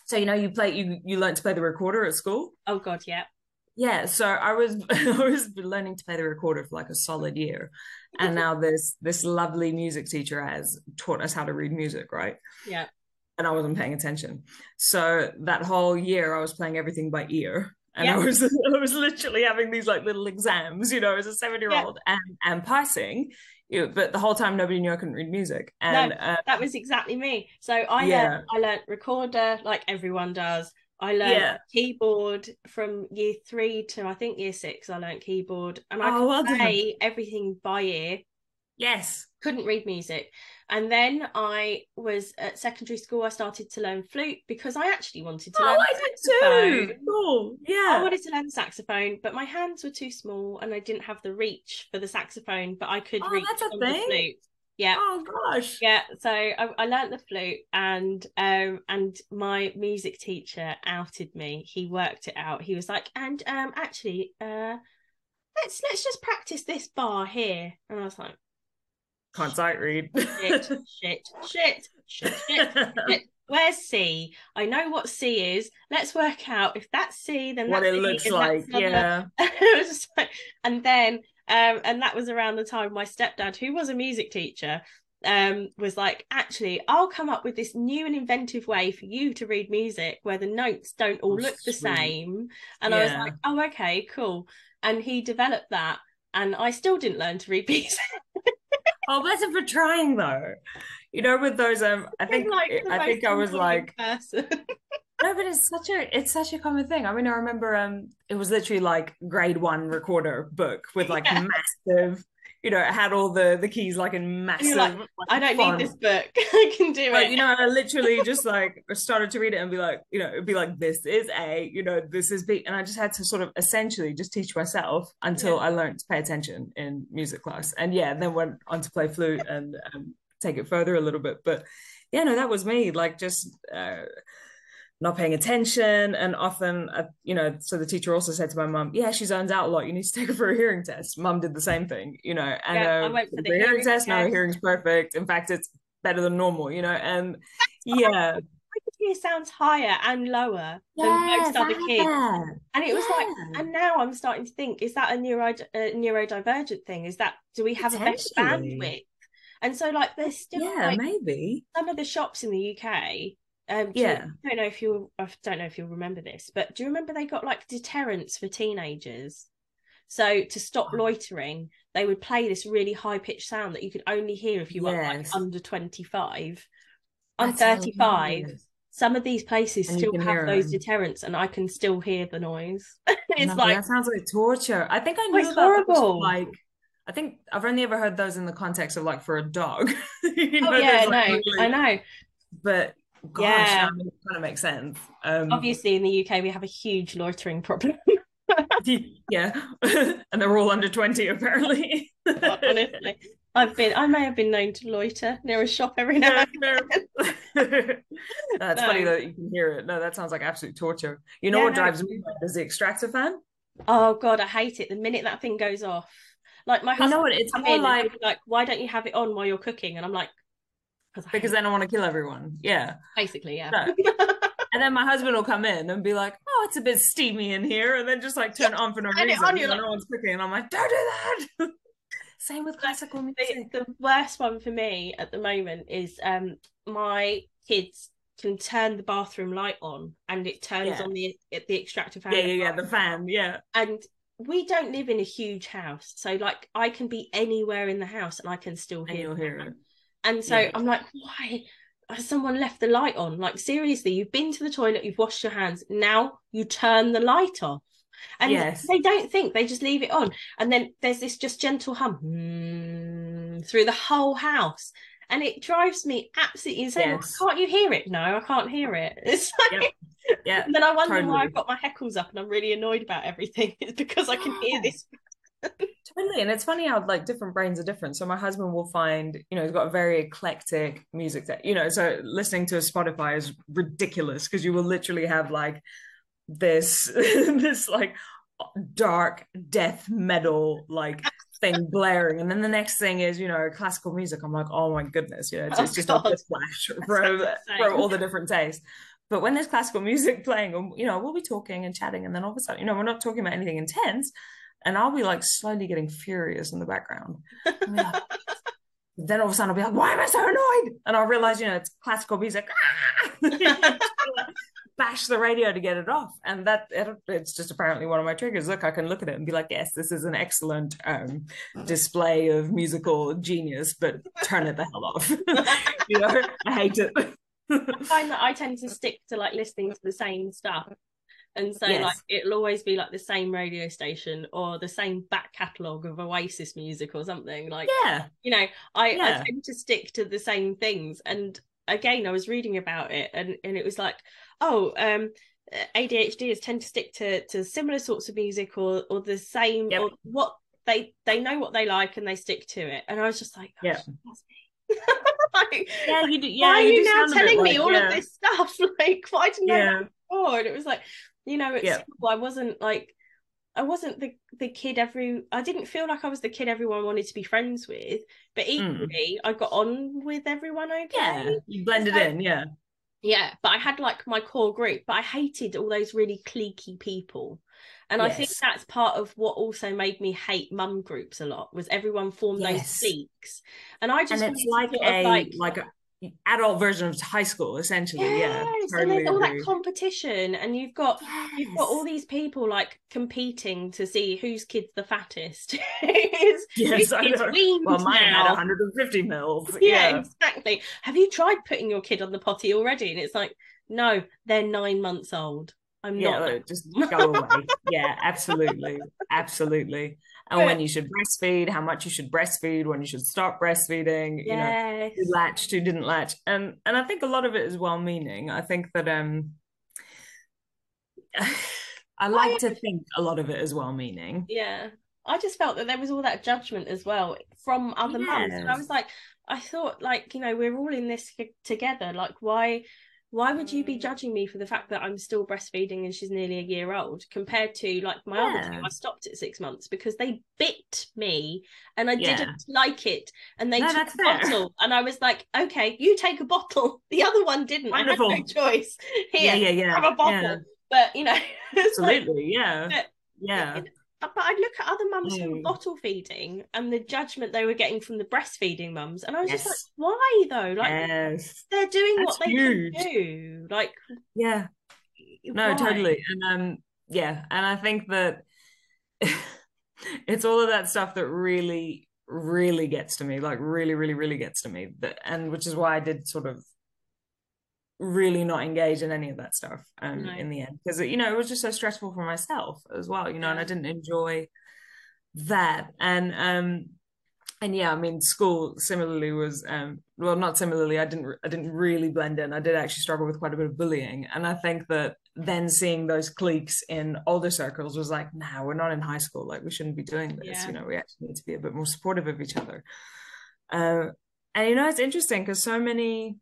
so you know, you play you you learned to play the recorder at school. Oh God, yeah. Yeah, so I was <laughs> I was learning to play the recorder for like a solid year, and now this this lovely music teacher has taught us how to read music, right? Yeah. And I wasn't paying attention, so that whole year I was playing everything by ear, and I was <laughs> I was literally having these like little exams, you know, as a seven year old, and and passing, you, but the whole time nobody knew I couldn't read music. And no, uh, that was exactly me. So I yeah. learned I learned recorder like everyone does. I learned yeah. keyboard from year three to I think year six. I learned keyboard, and I oh, could well play everything by ear. Yes, couldn't read music. And then I was at secondary school, I started to learn flute because I actually wanted to oh, learn I saxophone. Did too. Cool. Yeah. I wanted to learn saxophone, but my hands were too small and I didn't have the reach for the saxophone, but I could oh, reach that's a thing. the flute. Yeah. Oh gosh. Yeah. So I, I learned the flute and um and my music teacher outed me. He worked it out. He was like, and um actually uh let's let's just practice this bar here. And I was like, can't sight read. shit, shit, shit, shit, shit, shit. <laughs> Where's C? I know what C is. Let's work out if that's C, then what it looks like. Yeah. <laughs> like, and then, um, and that was around the time my stepdad, who was a music teacher, um, was like, actually, I'll come up with this new and inventive way for you to read music where the notes don't all oh, look sweet. the same. And yeah. I was like, oh, okay, cool. And he developed that, and I still didn't learn to read <laughs> music. oh, bless him for trying though. You know, with those, um, I think, like I think I was like, <laughs> no, but it's such a, it's such a common thing. I mean, I remember, um, it was literally like grade one recorder book with like yeah. massive, you know, it had all the the keys like in massive. Like, like, I don't font. need this book. <laughs> I can do but, it. You know, I literally <laughs> just like started to read it and be like, you know, it'd be like, this is A, you know, this is B, and I just had to sort of essentially just teach myself until yeah. I learned to pay attention in music class, and yeah, then went on to play flute and um, take it further a little bit, but yeah, no, that was me. Like just. Uh, not paying attention. And often uh, you know so the teacher also said to my mum yeah she zones out a lot. You need to take her for a hearing test. Mum did the same thing you know and yeah, uh, I went for the, the hearing, hearing test, test. no hearing's perfect. In fact it's better than normal you know and yeah. ear sounds higher and lower yeah, than most other kids? and it was like and now i'm starting to think is that a neuro a neurodivergent thing? Is that do we have a better bandwidth? And so like there's still yeah like, maybe. some of the shops in the uk um, yeah. You, I don't know if you I don't know if you'll remember this, but do you remember they got like deterrents for teenagers? So to stop loitering, they would play this really high pitched sound that you could only hear if you were like under 25. I'm 35. Some of these places and still have those them. deterrents, and I can still hear the noise. <laughs> it's no, like that sounds like torture. I think I knew it's horrible. Like I think I've only ever heard those in the context of like for a dog. <laughs> you know, oh yeah, no, really... I know. But Gosh, yeah, that kind of makes sense. Um, Obviously, in the UK, we have a huge loitering problem. <laughs> yeah, <laughs> and they're all under twenty, apparently. Honestly, I've been, I may have been known to loiter near a shop every now and then. <laughs> That's no. funny that you can hear it. No, that sounds like absolute torture. You know yeah, what drives no. me is the extractor fan. Oh god, I hate it. The minute that thing goes off, like my husband, you know what? It's more like like, why don't you have it on while you're cooking? And I'm like, because then I want to kill everyone. Yeah. Basically, yeah. No. and then my husband will come in and be like, "Oh, it's a bit steamy in here," and then just like turn it on for no reason. On, you like, no one's cooking, and I'm like, "Don't do that." <laughs> Same with classical music. The, the worst one for me at the moment is um my kids can turn the bathroom light on and it turns yeah. on the the extractor fan. Yeah, yeah, yeah, the fan, yeah. And we don't live in a huge house, so like I can be anywhere in the house and I can still hear, hear it. And so yeah. I'm like, why has someone left the light on? Like, seriously, you've been to the toilet, you've washed your hands, now you turn the light off. And yes. they don't think, they just leave it on. And then there's this just gentle hum mm, through the whole house. And it drives me absolutely insane. Yes. Can't you hear it? No, I can't hear it. <laughs> It's like, yep. <laughs> yeah. And then I wonder totally. why I've got my heckles up and I'm really annoyed about everything. <laughs> It's because I can hear this totally and it's funny how like different brains are different. So my husband will find you know he's got a very eclectic music that you know so listening to a spotify is ridiculous because you will literally have like this <laughs> this like dark death metal like thing <laughs> blaring and then the next thing is you know classical music. I'm like oh my goodness you know it's, oh, it's just God. a flash <laughs> from, from all the different tastes. But when there's classical music playing um, you know we'll be talking and chatting and then all of a sudden you know we're not talking about anything intense and I'll be like slowly getting furious in the background. <laughs> Like, then all of a sudden I'll be like, why am I so annoyed? And I'll realize, you know, it's classical music. <laughs> Bash the radio to get it off. And that it, it's just apparently one of my triggers. Look, I can look at it and be like, yes, this is an excellent um, display of musical genius, but turn it the hell off. <laughs> you know, I hate it. I find that I tend to stick to like listening to the same stuff and so yes. like it'll always be like the same radio station or the same back catalogue of Oasis music or something like yeah you know I, yeah. I tend to stick to the same things and again I was reading about it and and it was like oh um ADHDers tend to stick to to similar sorts of music or or the same yep. or what they they know what they like and they stick to it and I was just like yeah <laughs> like, yeah, you do. Yeah, why you are you now telling me like, all yeah. of this stuff? <laughs> Like, why didn't yeah. I know before? And it was like, you know, at yeah. school, I wasn't like I wasn't the the kid every I didn't feel like I was the kid everyone wanted to be friends with, but mm. equally mm. I got on with everyone okay. Yeah, you blended so, in, yeah. Yeah, but I had like my core group, but I hated all those really cliquey people. And yes. I think that's part of what also made me hate mum groups a lot was everyone formed yes. those cliques. And I just and it's like a like, like a adult version of high school essentially yes, yeah totally and there's all that competition and you've got yes. you've got all these people like competing to see whose kid's the fattest <laughs> yes whose I know. well mine now. had 150 mils yeah, yeah exactly have you tried putting your kid on the potty already and it's like no they're nine months old I'm yeah, not. just go away. yeah, absolutely. absolutely and when you should breastfeed how much you should breastfeed when you should stop breastfeeding yes. you know who latched who didn't latch. And and i think a lot of it is well meaning i think that um <sighs> i like to think a lot of it is well meaning yeah. I just felt that there was all that judgment as well from other yes. mums. And i was like i thought like you know we're all in this together. Like why why would you be judging me for the fact that I'm still breastfeeding and she's nearly a year old compared to like my yeah. other two? I stopped at six months because they bit me and I yeah. didn't like it. And they no, took a fair. bottle and I was like, okay, you take a bottle. <laughs> The other one didn't. Wonderful. I had no choice. <laughs> Here, yeah, yeah, yeah. have a bottle. But you know, <laughs> absolutely, like, yeah. yeah but I look at other mums who were bottle feeding and the judgment they were getting from the breastfeeding mums, and I was yes. just like, why though? Like yes. they're doing That's what they huge. can do. Like, yeah, no, why? totally, and um, yeah, and I think that <laughs> it's all of that stuff that really, really gets to me, like really, really, really gets to me. That, and which is why I did sort of really not engage in any of that stuff um no. in the end because you know it was just so stressful for myself as well you know and I didn't enjoy that. And um and yeah I mean school similarly was um well not similarly I didn't I didn't really blend in. I did actually struggle with quite a bit of bullying. And I think that then seeing those cliques in older circles was like nah we're not in high school. Like we shouldn't be doing this. Yeah. you know we actually need to be a bit more supportive of each other. Uh, and you know it's interesting because so many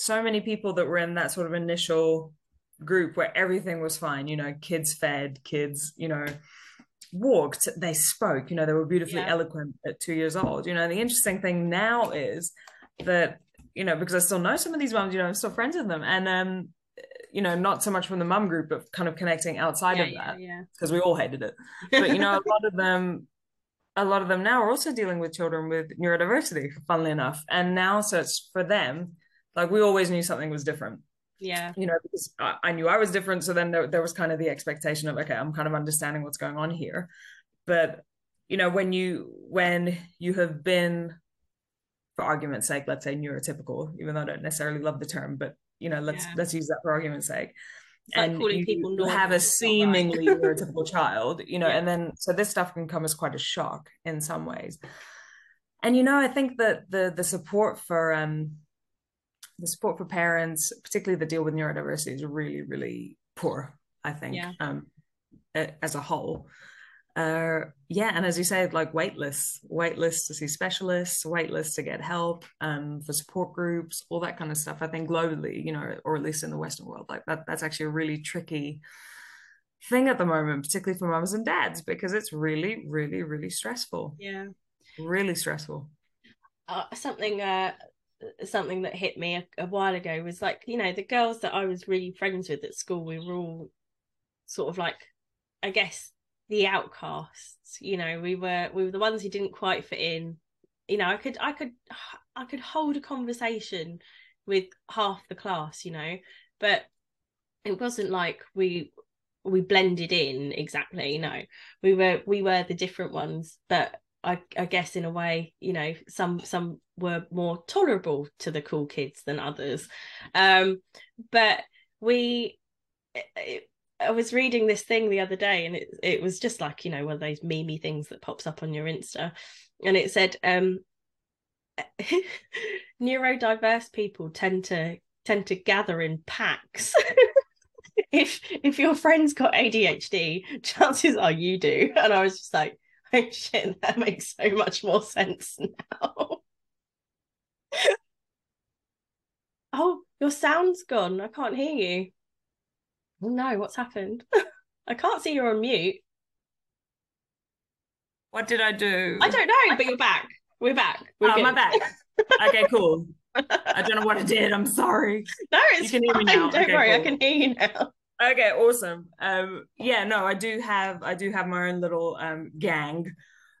so many people that were in that sort of initial group where everything was fine you know kids fed kids you know walked they spoke you know they were beautifully yeah. eloquent at two years old you know. The interesting thing now is that you know because i still know some of these moms you know i'm still friends with them and um you know not so much from the mum group but kind of connecting outside yeah, of that yeah. because we all hated it. But you know a lot of them a lot of them now are also dealing with children with neurodiversity funnily enough. And now so it's for them like we always knew something was different. Yeah. You know because I, I, knew i was different so then there, there was kind of the expectation of okay i'm kind of understanding what's going on here. But you know when you when you have been for argument's sake let's say neurotypical even though i don't necessarily love the term but you know let's yeah. let's use that for argument's sake. It's and like you people have a seemingly <laughs> neurotypical child you know yeah. and then so this stuff can come as quite a shock in some ways. And you know i think that the the support for um the support for parents, particularly the deal with neurodiversity, is really, really poor. I think, yeah. um, as a whole. Uh, yeah, and as you said, like waitlist, waitlist to see specialists, waitlist to get help, um, for support groups, all that kind of stuff. I think globally, you know, or at least in the Western world, like that, that's actually a really tricky thing at the moment, particularly for mums and dads, because it's really, really, really stressful. Yeah, really stressful. Uh, something uh, something that hit me a, a, while ago was like you know the girls that I was really friends with at school we were all sort of like I guess the outcasts you know we were we were the ones who didn't quite fit in. You know I could I could I could hold a conversation with half the class you know but it wasn't like we we blended in exactly no. We were we were the different ones but I, I guess in a way, you know, some some were more tolerable to the cool kids than others. Um, but we, it, I was reading this thing the other day, and it it was just like you know one of those memey things that pops up on your Insta, and it said um, <laughs> neurodiverse people tend to tend to gather in packs. <laughs> if if your friend's got ADHD, <laughs> chances are you do. And I was just like, oh <laughs> shit, that makes so much more sense now. <laughs> oh, your sound's gone. I can't hear you. Oh no, what's happened? <laughs> I can't see you're on mute. What did I do? I don't know, but you're back. We're back. We're oh, good. my back. okay, cool. I don't know what I did. I'm sorry. No, it's you can fine. Hear me now. Don't okay, worry, cool. I can hear you now. Okay, awesome. Um, yeah, no, I do have I do have my own little um gang.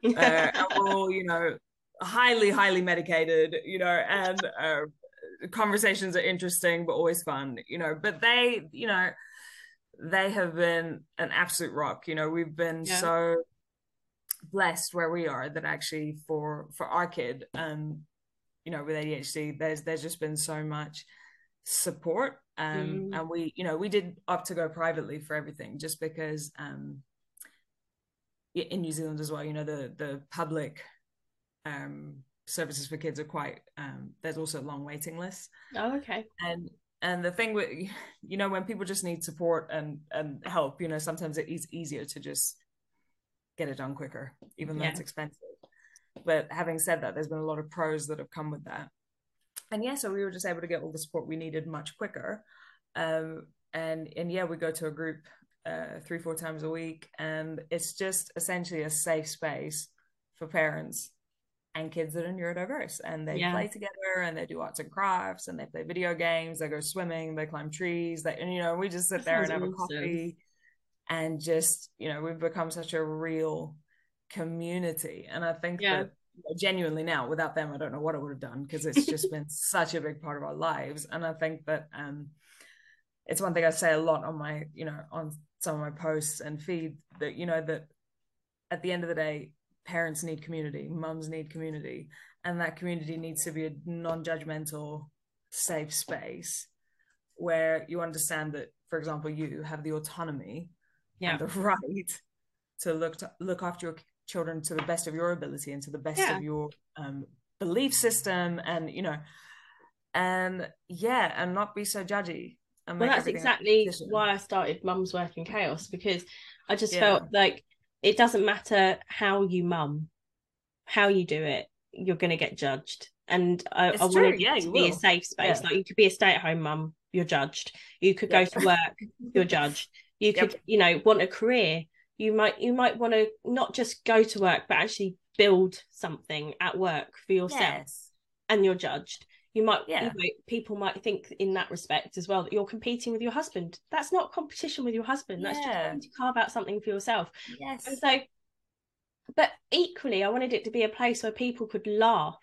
Uh, and we're all, you know, highly, highly medicated, you know, and uh, conversations are interesting but always fun, you know. But they, you know, they have been an absolute rock. You know, we've been yeah. so blessed where we are that actually for for our kid, um, you know, with ADHD, there's there's just been so much support um, mm. and we you know we did opt to go privately for everything just because um, in New Zealand as well. You know, the the public um, services for kids are quite. Um, there's also long waiting lists. Oh, okay. And and the thing with you know when people just need support and and help, you know, sometimes it is easier to just get it done quicker, even though yeah. it's expensive. But having said that, there's been a lot of pros that have come with that. And yeah, so we were just able to get all the support we needed much quicker. Um, and and yeah, we go to a group uh, three four times a week, and it's just essentially a safe space for parents and kids that are neurodiverse, and they yeah. play together, and they do arts and crafts, and they play video games, they go swimming, they climb trees, they and you know we just sit there and have awesome. a coffee, and just you know we've become such a real community, and I think yeah. that genuinely now without them i don't know what i would have done because it's just been <laughs> such a big part of our lives and i think that um it's one thing I say a lot on my, you know, on some of my posts and feed that, you know, that at the end of the day, parents need community, mums need community, and that community needs to be a non-judgmental, safe space where you understand that, for example, you have the autonomy yeah. and the <laughs> right to look to look after your children to the best of your ability and to the best yeah. of your um, belief system, and you know, and yeah, and not be so judgy well that's exactly why i started mum's work in chaos because i just yeah. felt like it doesn't matter how you mum how you do it you're going to get judged and i, I want yeah, to be will. a safe space yeah. like you could be a stay-at-home mum you're judged you could go to work you're <laughs> judged you could yep. you know want a career you might you might want to not just go to work but actually build something at work for yourself yes. and you're judged. You might yeah. You know, people might think in that respect as well that you're competing with your husband. That's not competition with your husband. That's just trying to carve out something for yourself. Yes. And so but equally i wanted it to be a place where people could laugh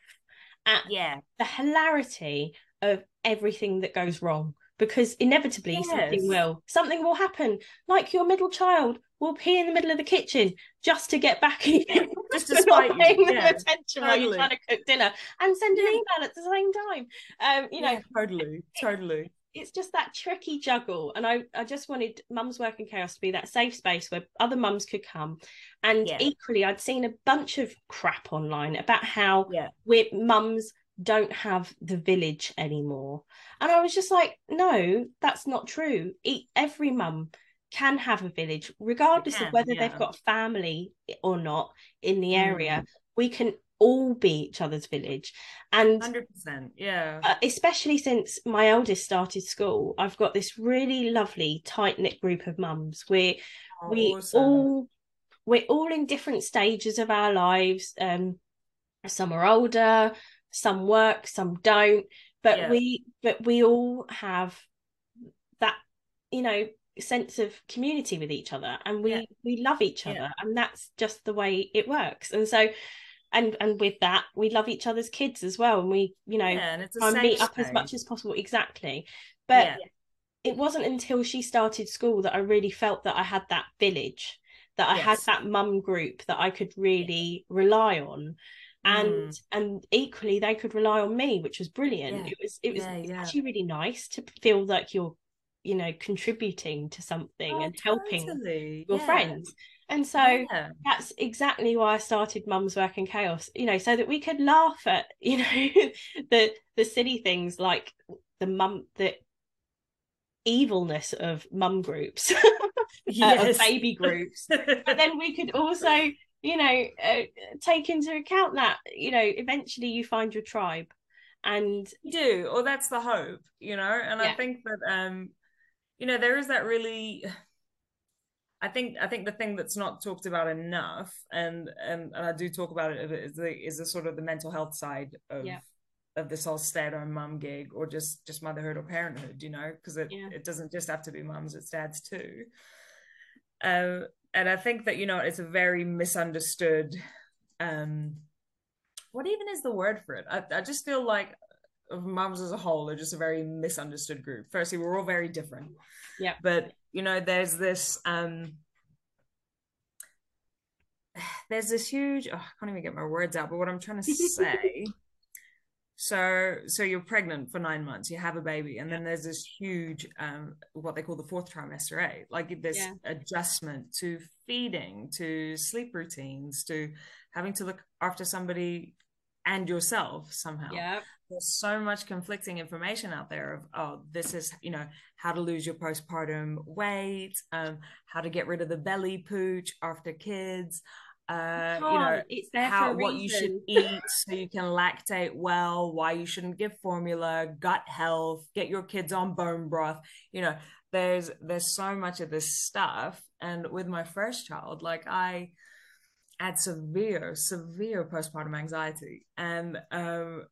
at yeah. the hilarity of everything that goes wrong because inevitably yes. something will something will happen like your middle child will pee in the middle of the kitchen just to get back <laughs> in <laughs> just to spite you paying yeah, attention totally. while you're trying to cook dinner and send an email at the same time um you know yeah, totally totally it's just that tricky juggle and i i just wanted mum's work in chaos to be that safe space where other mums could come and yeah. equally i'd seen a bunch of crap online about how yeah. we're mums don't have the village anymore. And I was just like, no, that's not true. Every mum can have a village, regardless can, of whether yeah. they've got family or not in the area. Mm. We can all be each other's village. And 100%, yeah. Uh, especially since my eldest started school, I've got this really lovely, tight knit group of mums where oh, we awesome. all. We're all in different stages of our lives. Um, some are older, some work some don't but yeah. we but we all have that you know sense of community with each other and we yeah. we love each other yeah. and that's just the way it works and so and and with that we love each other's kids as well and we you know and meet up as much as possible exactly but it wasn't until she started school that I really felt that I had that village that I yes. had that mum group that I could really rely on and mm. and equally they could rely on me which was brilliant yeah. it was it was yeah, yeah. actually really nice to feel like you're you know contributing to something oh, and helping totally. your friends and so that's exactly why I started Mum's Work in Chaos, you know, so that we could laugh at, <laughs> you know, the the silly things like the mum the evilness of mum groups, yes. <laughs> uh, of baby groups. <laughs> but then we could also you know uh, take into account that you know eventually you find your tribe and you do or that's the hope you know and yeah. i think that um you know there is that really I think I think the thing that's not talked about enough, and and, and I do talk about it, is the is the sort of the mental health side of yeah. of this whole stay-at-home mum gig, or just just motherhood or parenthood, you know, because it yeah. it doesn't just have to be mums, it's dads too. Um, and I think that you know it's a very misunderstood. Um, what even is the word for it? I, I just feel like moms as a whole are just a very misunderstood group. Firstly, we're all very different. Yeah. But you know, there's this um <sighs> there's this huge oh, I can't even get my words out, but what I'm trying to <laughs> say so so you're pregnant for nine months you have a baby and then there's this huge um what they call the fourth trimester eh? like this yeah. adjustment to feeding to sleep routines to having to look after somebody and yourself somehow yeah there's so much conflicting information out there of oh this is you know how to lose your postpartum weight um how to get rid of the belly pooch after kids uh, you know, it's there how what you should <laughs> eat so you can lactate well, why you shouldn't give formula, gut health, get your kids on bone broth. You know, there's there's so much of this stuff. And with my first child, like I had severe, severe postpartum anxiety, and um,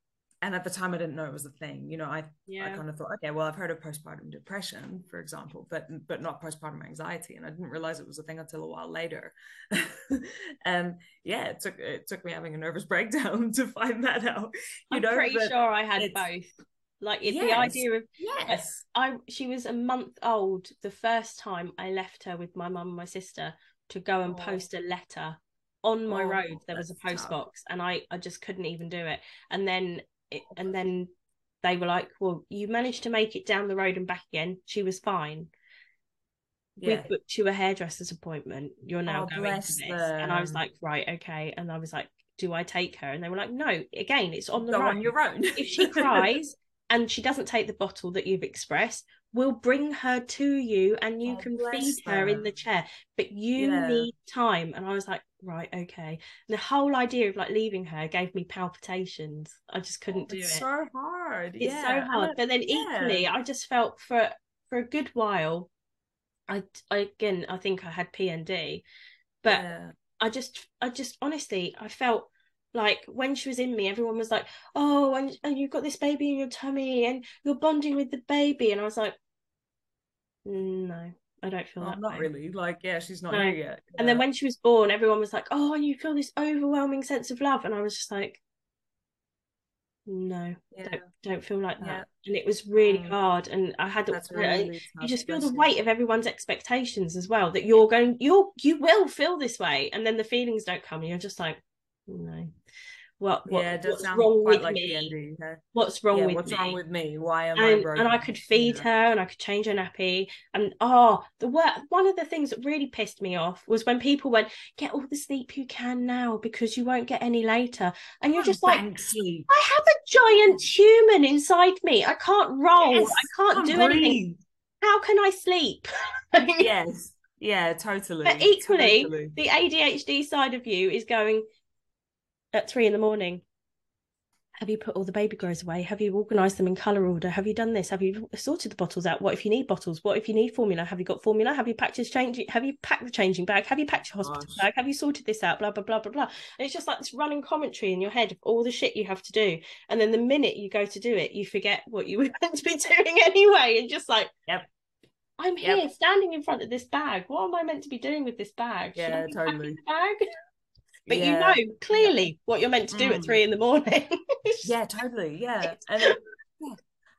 and at the time I didn't know it was a thing. You know, I yeah. I kind of thought, okay, well, I've heard of postpartum depression, for example, but but not postpartum anxiety, and I didn't realize it was a thing until a while later. <laughs> and yeah, it took it took me having a nervous <laughs> breakdown to find that out. You I'm know, pretty sure I had both. Like yes, the idea of yes, I she was a month old the first time I left her with my mum and my sister to go and oh. post a letter on my oh, road there was a post tough. box and I I just couldn't even do it and then and then they were like, "Well, you managed to make it down the road and back again. She was fine." Yeah. We've booked you a hairdresser's appointment. You're now oh, going to this, them. and I was like, "Right, okay." And I was like, "Do I take her?" And they were like, "No." Again, it's on the Go road. on your own. if she cries <laughs> and she doesn't take the bottle that you've expressed, we'll bring her to you and you oh, can feed her. her in the chair. But you yeah. need time. And I was like, right okay and the whole idea of like leaving her gave me palpitations i just oh, couldn't oh, do it It's so hard it's yeah. so hard but then equally yeah. i just felt for for a good while i, I again i think i had pnd but yeah. i just i just honestly i felt like when she was in me everyone was like oh and, and you've got this baby in your tummy and you're bonding with the baby and i was like mm, no I don't feel that. Not way. really. Like, yeah, she's not no. here yet. And then when she was born, everyone was like, "Oh, and you feel this overwhelming sense of love," and I was just like, "No, yeah. don't don't feel like that." Yeah. And it was really mm. hard, and I had to. Really you just feel the weight of everyone's expectations as well. That you're going, you're you will feel this way, and then the feelings don't come, and you're just like, "No." What, what yeah, what's wrong with like me? What's wrong yeah, with what's me? wrong with me? Why am and, I broken? And I could feed yeah. her and I could change her nappy. And oh, the work one of the things that really pissed me off was when people went, get all the sleep you can now because you won't get any later. And you're just like, sleep. I have a giant human inside me. I can't roll. Yes, I can't, can't do breathe. anything. How can I sleep? <laughs> yes. Yeah, totally. But equally, totally. the ADHD side of you is going, at three in the morning. Have you put all the baby grows away? Have you organised them in colour order? Have you done this? Have you sorted the bottles out? What if you need bottles? What if you need formula? Have you got formula? Have you packed your changing? Have you packed the changing bag? Have you packed your hospital Gosh. bag? Have you sorted this out? Blah blah blah blah blah. And it's just like this running commentary in your head of all the shit you have to do. And then the minute you go to do it, you forget what you <laughs> were meant to be doing anyway, and just like, yep. I'm here yep. standing in front of this bag. What am I meant to be doing with this bag? Yeah, totally. bag? <laughs> but yeah. you know clearly what you're meant to do mm. at three in the morning. <laughs> yeah, totally. Yeah. And, yeah.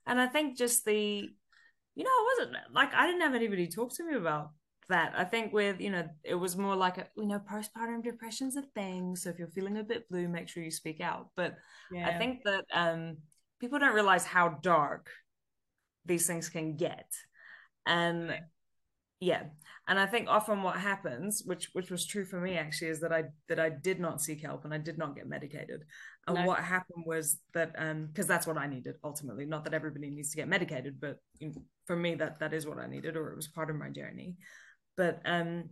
and I think just the, you know, I wasn't like, I didn't have anybody talk to me about that. I think with, you know, it was more like, a, you know, postpartum depression's a thing. So if you're feeling a bit blue, make sure you speak out. But yeah. I think that um, people don't realize how dark these things can get. And yeah. And i think often what happens which which was true for me actually is that i that i did not seek help and i did not get medicated. And no. what happened was that um because that's what i needed ultimately. Not that everybody needs to get medicated but you know, for me that that is what i needed or it was part of my journey. But um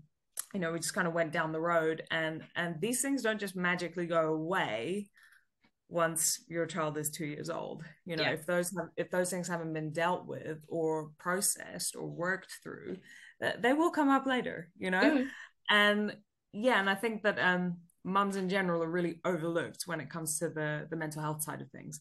you know we just kind of went down the road and and these things don't just magically go away once your child is two years old. You know yeah. if those have, if those things haven't been dealt with or processed or worked through they will come up later, you know? Mm. And yeah, and I think that um, mums in general are really overlooked when it comes to the, the mental health side of things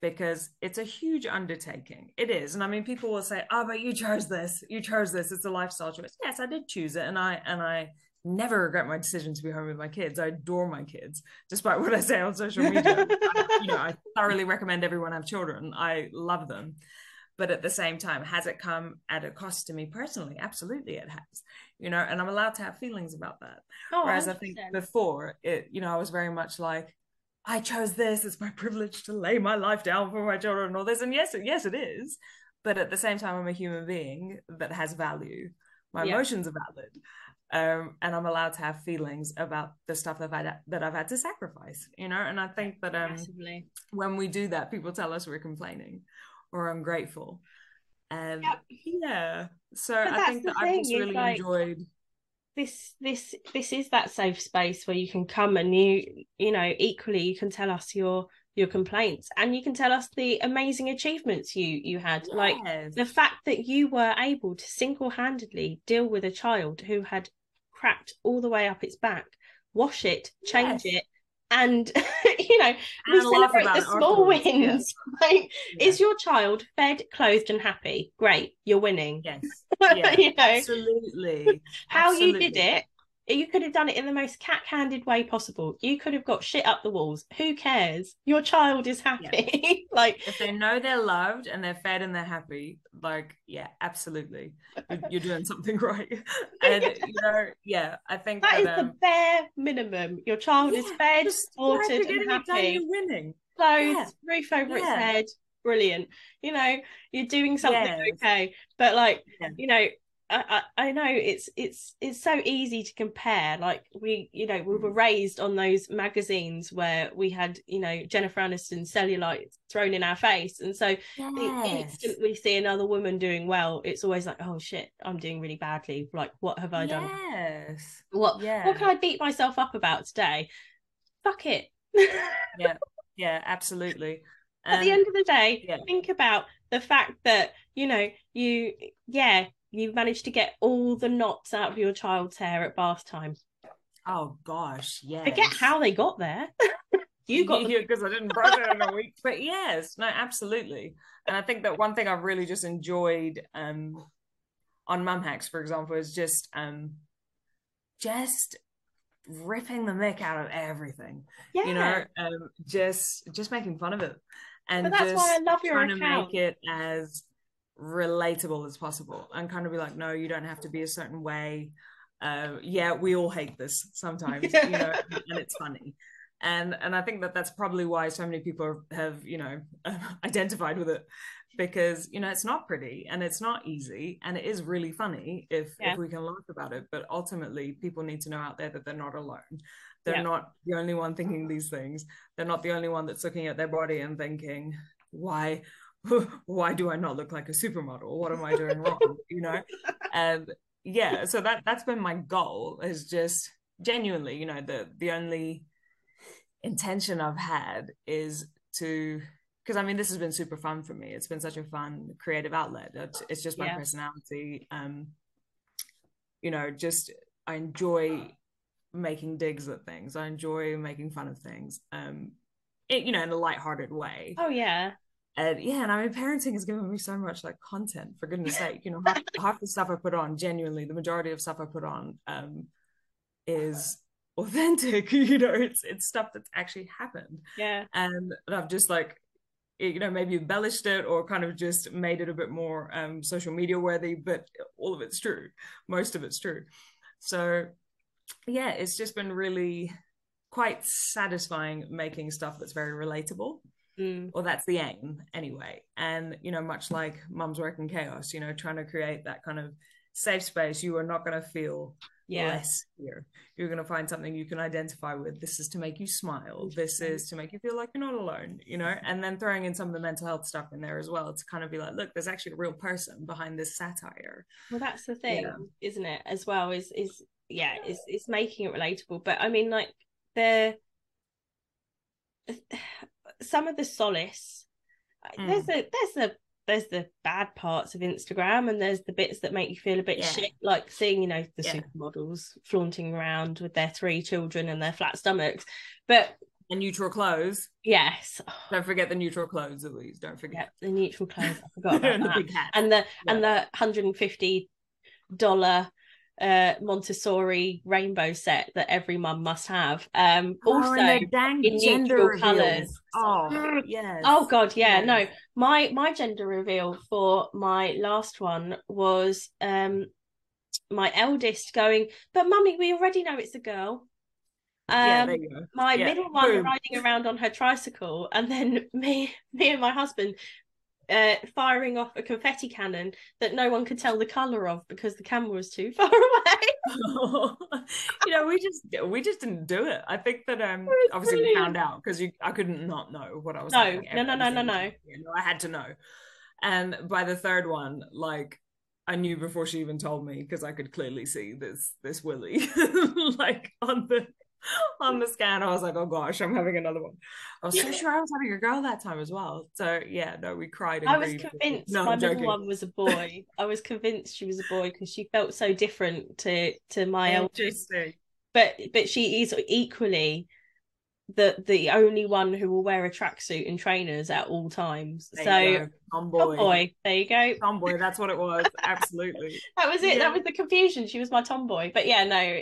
because it's a huge undertaking. It is. And I mean people will say, Oh, but you chose this, you chose this, it's a lifestyle choice. Yes, I did choose it and I and I never regret my decision to be home with my kids. I adore my kids, despite what I say on social media. <laughs> I, you know, I thoroughly recommend everyone have children. I love them but at the same time has it come at a cost to me personally absolutely it has you know and i'm allowed to have feelings about that oh, whereas 100%. i think before it you know i was very much like I chose this. It's my privilege to lay my life down for my children and all this. And yes, yes, it is. But at the same time, I'm a human being that has value. My yeah. emotions are valid. Um, and I'm allowed to have feelings about the stuff that I've had, that I've had to sacrifice, you know. And I think that um, when we do that, people tell us we're complaining or ungrateful, and um, yep. yeah. So but I think that I've just really like, enjoyed this this this is that safe space where you can come and you you know equally you can tell us your your complaints and you can tell us the amazing achievements you you had yes. like the fact that you were able to single-handedly deal with a child who had cracked all the way up its back wash it change yes. it and <laughs> <laughs> you know we celebrate the small wins yeah. <laughs> like yeah. is your child fed clothed and happy? Great you're winning. Yes. <laughs> Yeah, you know? Absolutely. How absolutely. you did it you could have done it in the most cat-handed way possible. You could have got shit up the walls. Who cares? Your child is happy. Yeah. <laughs> like if they know they're loved and they're fed and they're happy like yeah absolutely. You're, doing something <laughs> right. <laughs> And yeah. you know yeah i think that, that is um, the bare minimum. Your child yeah, is fed watered and happy. you're winning. Clothes roof over its head. Brilliant. You know you're doing something yes. okay. But like you know I, I know it's it's it's so easy to compare like we you know we were mm. raised on those magazines where we had you know Jennifer Aniston cellulite thrown in our face and so yes. the instant we see another woman doing well it's always like oh shit I'm doing really badly like what have I done yes what yeah. what can I beat myself up about today fuck it yeah <laughs> yeah absolutely at um, the end of the day yeah. think about the fact that you know you yeah you managed to get all the knots out of your child's hair at bath time. Oh gosh, yeah. Forget how they got there. <laughs> you got here because I didn't brush it in a week. But yes, no, absolutely. And I think that one thing I've really just enjoyed um, on Mum Hacks, for example, is just um, just ripping the mick out of everything. Yeah. You know, um, just just making fun of it. And but that's why I love your trying account. to make it as relatable as possible and kind of be like, no, you don't have to be a certain way. Uh, yeah, we all hate this sometimes, you know, <laughs> and it's funny. And and I think that that's probably why so many people have, you know, <laughs> identified with it because you know it's not pretty and it's not easy and it is really funny if yeah. if we can laugh about it. But ultimately, people need to know out there that they're not alone. They're yeah. not the only one thinking these things. They're not the only one that's looking at their body and thinking, why <laughs> why do I not look like a supermodel? What am I doing wrong? you know? And <laughs> yeah, so that that's been my goal is just genuinely, you know, the the only intention I've had is to because I mean this has been super fun for me. It's been such a fun creative outlet. It's, it's just my yeah. personality. Um, you know, just I enjoy making digs at things. I enjoy making fun of things. Um, it, you know, in a light-hearted way. Oh yeah and yeah and i mean parenting has given me so much like content for goodness <laughs> sake you know half, half, the stuff i put on genuinely the majority of stuff i put on um is authentic <laughs> you know it's it's stuff that's actually happened. Yeah. And i've just like you know maybe embellished it or kind of just made it a bit more um social media worthy but all of it's true. Most of it's true. So yeah it's just been really quite satisfying making stuff that's very relatable Mm. Or that's the aim anyway. And, you know, much like Mum's Work in Chaos, you know, trying to create that kind of safe space, you are not going to feel yeah. less here. You're going to find something you can identify with. This is to make you smile. This is to make you feel like you're not alone, you know, and then throwing in some of the mental health stuff in there as well to kind of be like, look, there's actually a real person behind this satire. Well, that's the thing, yeah. isn't it? As well, is, is, yeah, it's, it's making it relatable. But I mean, like, they're, <sighs> some of the solace mm. there's a there's a there's the bad parts of Instagram and there's the bits that make you feel a bit yeah. shit, like seeing, you know, the yeah. supermodels flaunting around with their three children and their flat stomachs. But the neutral clothes. Yes. Don't forget the neutral clothes, Louise. Don't forget. Yeah, the neutral clothes. I forgot about <laughs> that. The and the yeah. and the hundred and fifty dollar uh, Montessori rainbow set that every mum must have. Um, oh, also in neutral colours. Oh <gasps> yes. Oh god, yeah. No, my my gender reveal for my last one was um my eldest going, but mummy, we already know it's a girl. Um, yeah, my yeah. middle one Boom. riding around on her tricycle, and then <laughs> me, me and my husband uh, firing off a confetti cannon that no one could tell the color of because the camera was too <laughs> far away. <laughs> you know, we just we just didn't do it. I think that um obviously brilliant. we found out because you I couldn't not know what I was. No, no, no, no, no, no. You know, I had to know, and by the third one, like I knew before she even told me because I could clearly see this this Willie <laughs> like on the <laughs> on the scan. I was like, oh gosh, I'm having another one. I was so sure I was having a girl that time as well. So yeah, no, we cried. I was convinced no, my middle one was a boy. I was convinced she was a boy because she felt so different to to my oh, eldest. But but she is equally the the only one who will wear a tracksuit and trainers at all times. There so tomboy. tomboy, there you go. Tomboy, that's what it was. Absolutely. <laughs> that was it. Yeah. That was the confusion. She was my tomboy. But yeah, no,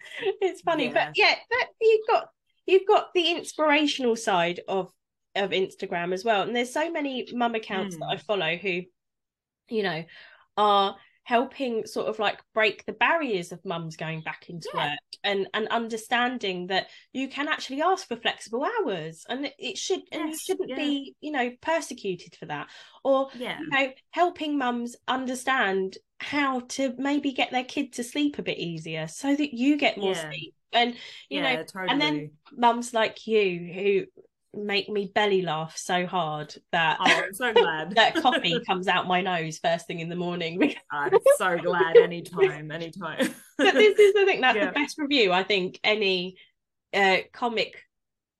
<laughs> it's, funny. Yeah. But yeah, that you've got you've got the inspirational side of of Instagram as well. And there's so many mum accounts mm. that I hmm. follow who, you know, are helping sort of like break the barriers of mums going back into yeah. work and and understanding that you can actually ask for flexible hours and it should yes, and you shouldn't yeah. be you know persecuted for that or yeah. you know helping mums understand how to maybe get their kid to sleep a bit easier so that you get more yeah. sleep and you know totally. and then mums like you who make me belly laugh so hard that oh, I'm so glad <laughs> that coffee comes out my nose first thing in the morning. <laughs> I'm so glad anytime, anytime. but this is the thing that's yeah. the best review I think any uh, comic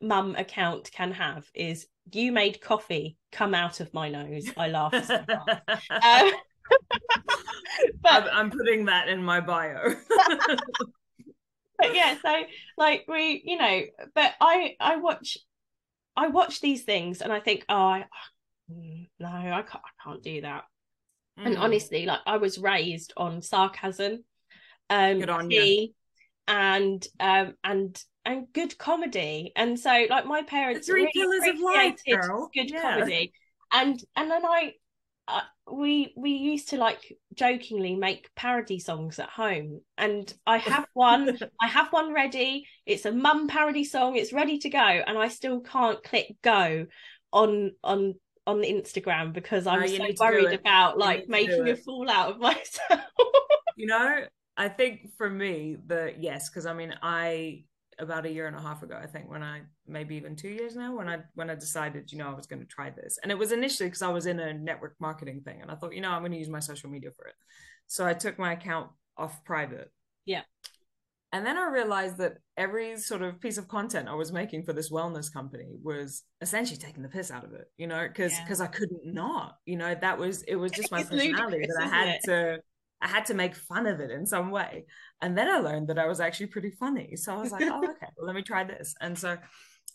mum account can have is you made coffee come out of my nose. I laugh so hard. <laughs> Um, but, I'm, I'm putting that in my bio. but yeah, so like we, you know, but I I watch I watch these things and I think, oh, I, mm, no, I can't, I can't do that. Mm. And honestly, like I was raised on sarcasm, um, good on you. and um, and and good comedy. And so, like my parents, the three really pillars of life, girl. Good yeah. comedy. And and then I we we used to like jokingly make parody songs at home and i have one <laughs> i have one ready. It's a mum parody song. It's ready to go and i still can't click go on on on instagram because i'm no, so worried about like making a fool out of <laughs> myself. You know i think for me the yes because i mean i about a year and a half ago, I think, when I maybe even two years now, when I when I decided, you know, I was going to try this. And it was initially because I was in a network marketing thing, and I thought, you know, I'm going to use my social media for it. So I took my account off private. Yeah. And then I realized that every sort of piece of content I was making for this wellness company was essentially taking the piss out of it, you know, because because yeah. I couldn't not, you know, that was it was just my it's personality that I had to I had to make fun of it in some way. And then I learned that I was actually pretty funny. So I was like, oh, okay, well, let me try this. And so,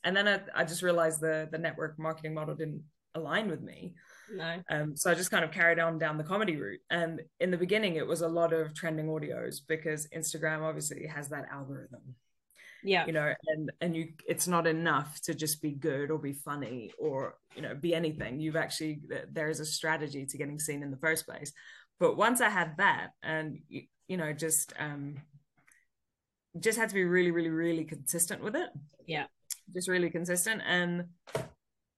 and then I, I just realized the the network marketing model didn't align with me. No. Um, so I just kind of carried on down the comedy route. And in the beginning, it was a lot of trending audios because Instagram obviously has that algorithm. Yeah. You know, and and you it's not enough to just be good or be funny or, you know, be anything. You've actually there is a strategy to getting seen in the first place. But once I had that, and you know, just um, just had to be really, really, really consistent with it. Yeah, just really consistent, and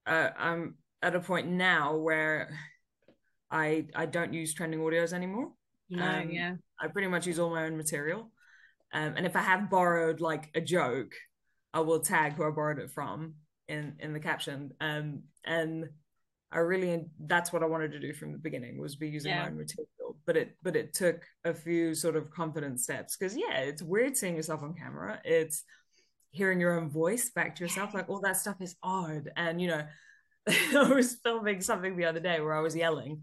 uh, I'm at a point now where I I don't use trending audios anymore. No, um, yeah, I pretty much use all my own material. Um, and if I have borrowed like a joke, I will tag who I borrowed it from in in the caption. Um, and I really that's what I wanted to do from the beginning was be using yeah. my own material. But it but it took a few sort of confidence steps because yeah, it's weird seeing yourself on camera. It's hearing your own voice back to yourself. Like all that stuff is odd. And you know, <laughs> I was filming something the other day where I was yelling.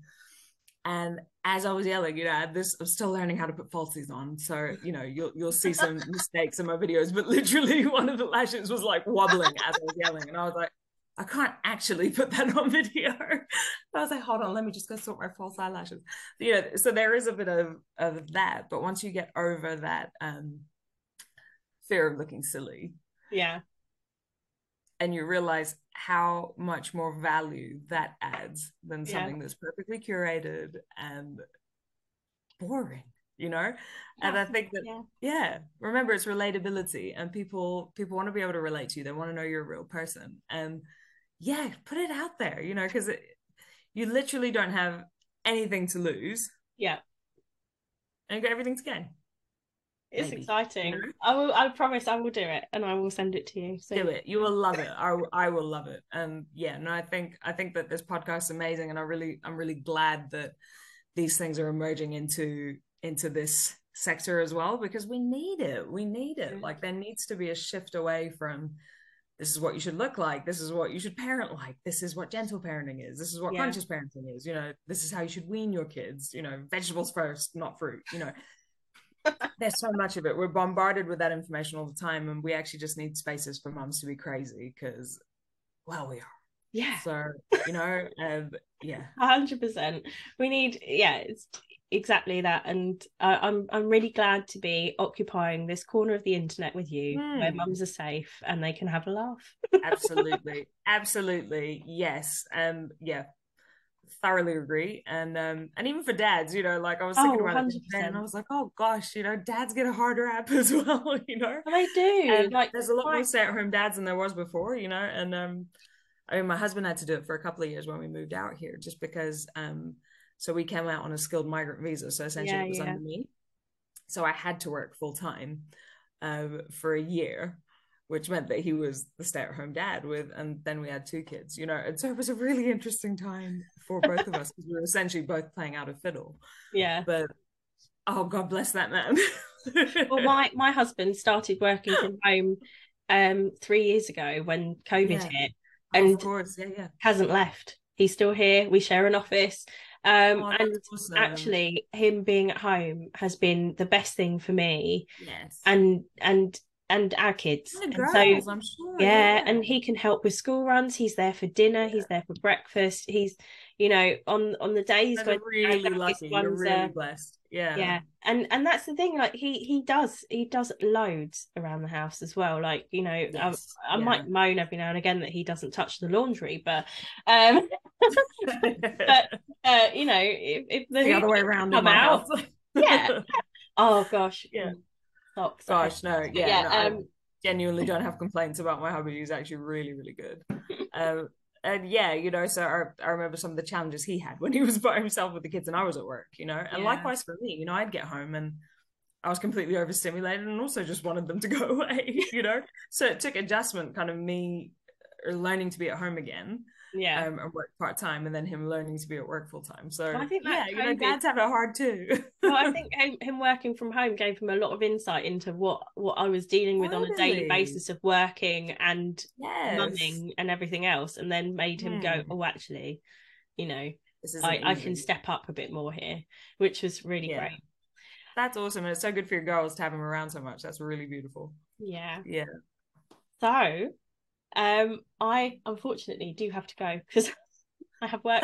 And as I was yelling, you know, this I'm still learning how to put falsies on. So, you know, you'll you'll see some <laughs> mistakes in my videos, but literally <laughs> one of the lashes was like wobbling as I was yelling. And I was like, I can't actually <laughs> put that on video. I was like, hold on, let me just go sort my false eyelashes. You know, so there is a bit of of that, but once you get over that um fear of looking silly, yeah, and you realize how much more value that adds than something yeah. that's perfectly curated and boring. you know and i think that yeah. yeah remember it's relatability and people people want to be able to relate to you they want to know you're a real person and yeah put it out there you know because you literally don't have anything to lose yeah and you got everything to gain it's Maybe. exciting. I will. I promise. I will do it, and I will send it to you. So do it. You will love it. I I will love it. And yeah, no, I think I think that this podcast is amazing, and I really I'm really glad that these things are emerging into into this sector as well because we need it. We need it. Like there needs to be a shift away from this is what you should look like. This is what you should parent like. This is what gentle parenting is. This is what yeah. conscious parenting is. You know, this is how you should wean your kids. You know, vegetables first, not fruit. You know <laughs> there's so much of it. We're bombarded with that information all the time, and we actually just need spaces for mums to be crazy because, well, we are. Yeah. So you know, um, yeah, hundred percent. We need, yeah, it's exactly that, and uh, I'm I'm really glad to be occupying this corner of the internet with you, mm. where hmm. mums are safe and they can have a laugh. absolutely, <laughs> absolutely, yes, um, yeah thoroughly agree. And um and even for dads, you know, like I was thinking oh, about 100%. it and I was like, oh gosh, you know, dads get a harder rap <laughs> as well, you know. They do. And like there's a lot more stay-at-home dads than there was before, you know. And um I mean my husband had to do it for a couple of years when we moved out here, just because um so we came out on a skilled migrant visa. So essentially yeah, it was yeah. under me. So I had to work full time um for a year which meant that he was the stay-at-home dad with and then we had two kids you know? And so it was a really interesting time for both of us because we were essentially both playing out a fiddle. Yeah. But oh god bless that man. Well my my husband started working from home um three years ago when covid yeah. hit and of course. Yeah yeah. hasn't left. He's still here. We share an office um, oh, and awesome. actually him being at home has been the best thing for me yes and and and our kids. And girls, so, I'm sure. Yeah, yeah, and he can help with school runs. He's there for dinner. He's there for breakfast. He's, you know, on on the days when really lucky. You're really uh, blessed. Yeah, yeah, and and that's the thing. Like he he does he does loads around the house as well. Like you know, yes. I, I yeah. might moan every now and again that he doesn't touch the laundry, but um, <laughs> but <laughs> uh, you know, if, if the, the other way around come out, <laughs> yeah. Oh gosh, yeah socks. Gosh, no, yeah, yeah no, um, I genuinely don't have complaints about my hubby. He's actually really, really good. um, and yeah, you know, so I, I remember some of the challenges he had <laughs> when he was by himself with the kids and I was at work, you know, and yeah. likewise for me, you know, I'd get home and I was completely overstimulated and also just wanted them to go <laughs> away, you know. so it took adjustment, kind of me learning to be at home again yeah. um, and work part-time and then him learning to be at work full-time. So well, I think yeah you know dads have it hard too. <laughs> Well I <laughs> think him, him, working from home gave him a lot of insight into what what I was dealing with on a daily basis of working and yes. running and everything else and then made him go hmm. oh actually you know I, I can step up a bit more here which was really yeah. great. That's awesome and it's so good for your girls to have him around so much. That's really beautiful. Yeah. Yeah. So um, I unfortunately do have to go because <laughs> I have work.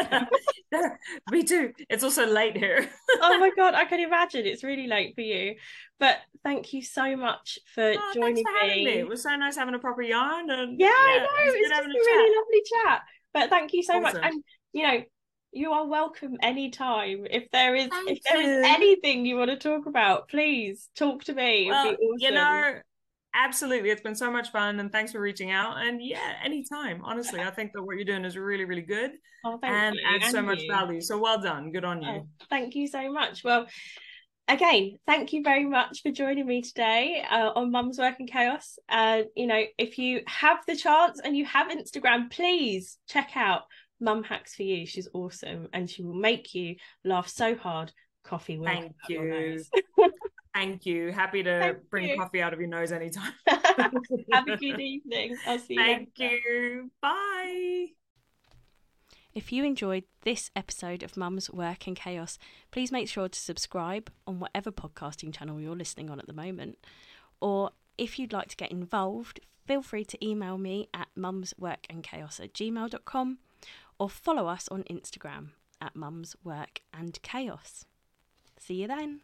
<laughs> Me too. It's also late here. <laughs> oh my god, I can imagine. It's really late for you. But thank you so much for oh, joining for me. me. It was so nice having a proper yarn and yeah, yeah I know. It's, it's just a, a really lovely chat. But thank you so awesome. much. And you know, you are welcome anytime. If there is thank if there you. is anything you want to talk about, please talk to me. Well, awesome. You know, absolutely it's been so much fun and thanks for reaching out and yeah anytime honestly i think that what you're doing is really really good <laughs> oh, and you. adds and so much value so well done good on you. Oh, thank you so much. Well again thank you very much for joining me today uh, on mum's work and chaos. Uh, you know if you have the chance and you have instagram please check out mum hacks for you. She's awesome and she will make you laugh so hard coffee will thank you <laughs> Thank you. Happy to Thank bring you. coffee out of your nose anytime. <laughs> Have a <laughs> good evening. I'll see you. Thank you. Bye. If you enjoyed this episode of Mum's Work and Chaos, please make sure to subscribe on whatever podcasting channel you're listening on at the moment. Or if you'd like to get involved, feel free to email me at mumsworkandchaos at gmail.com or follow us on Instagram at mumsworkandchaos. See you then.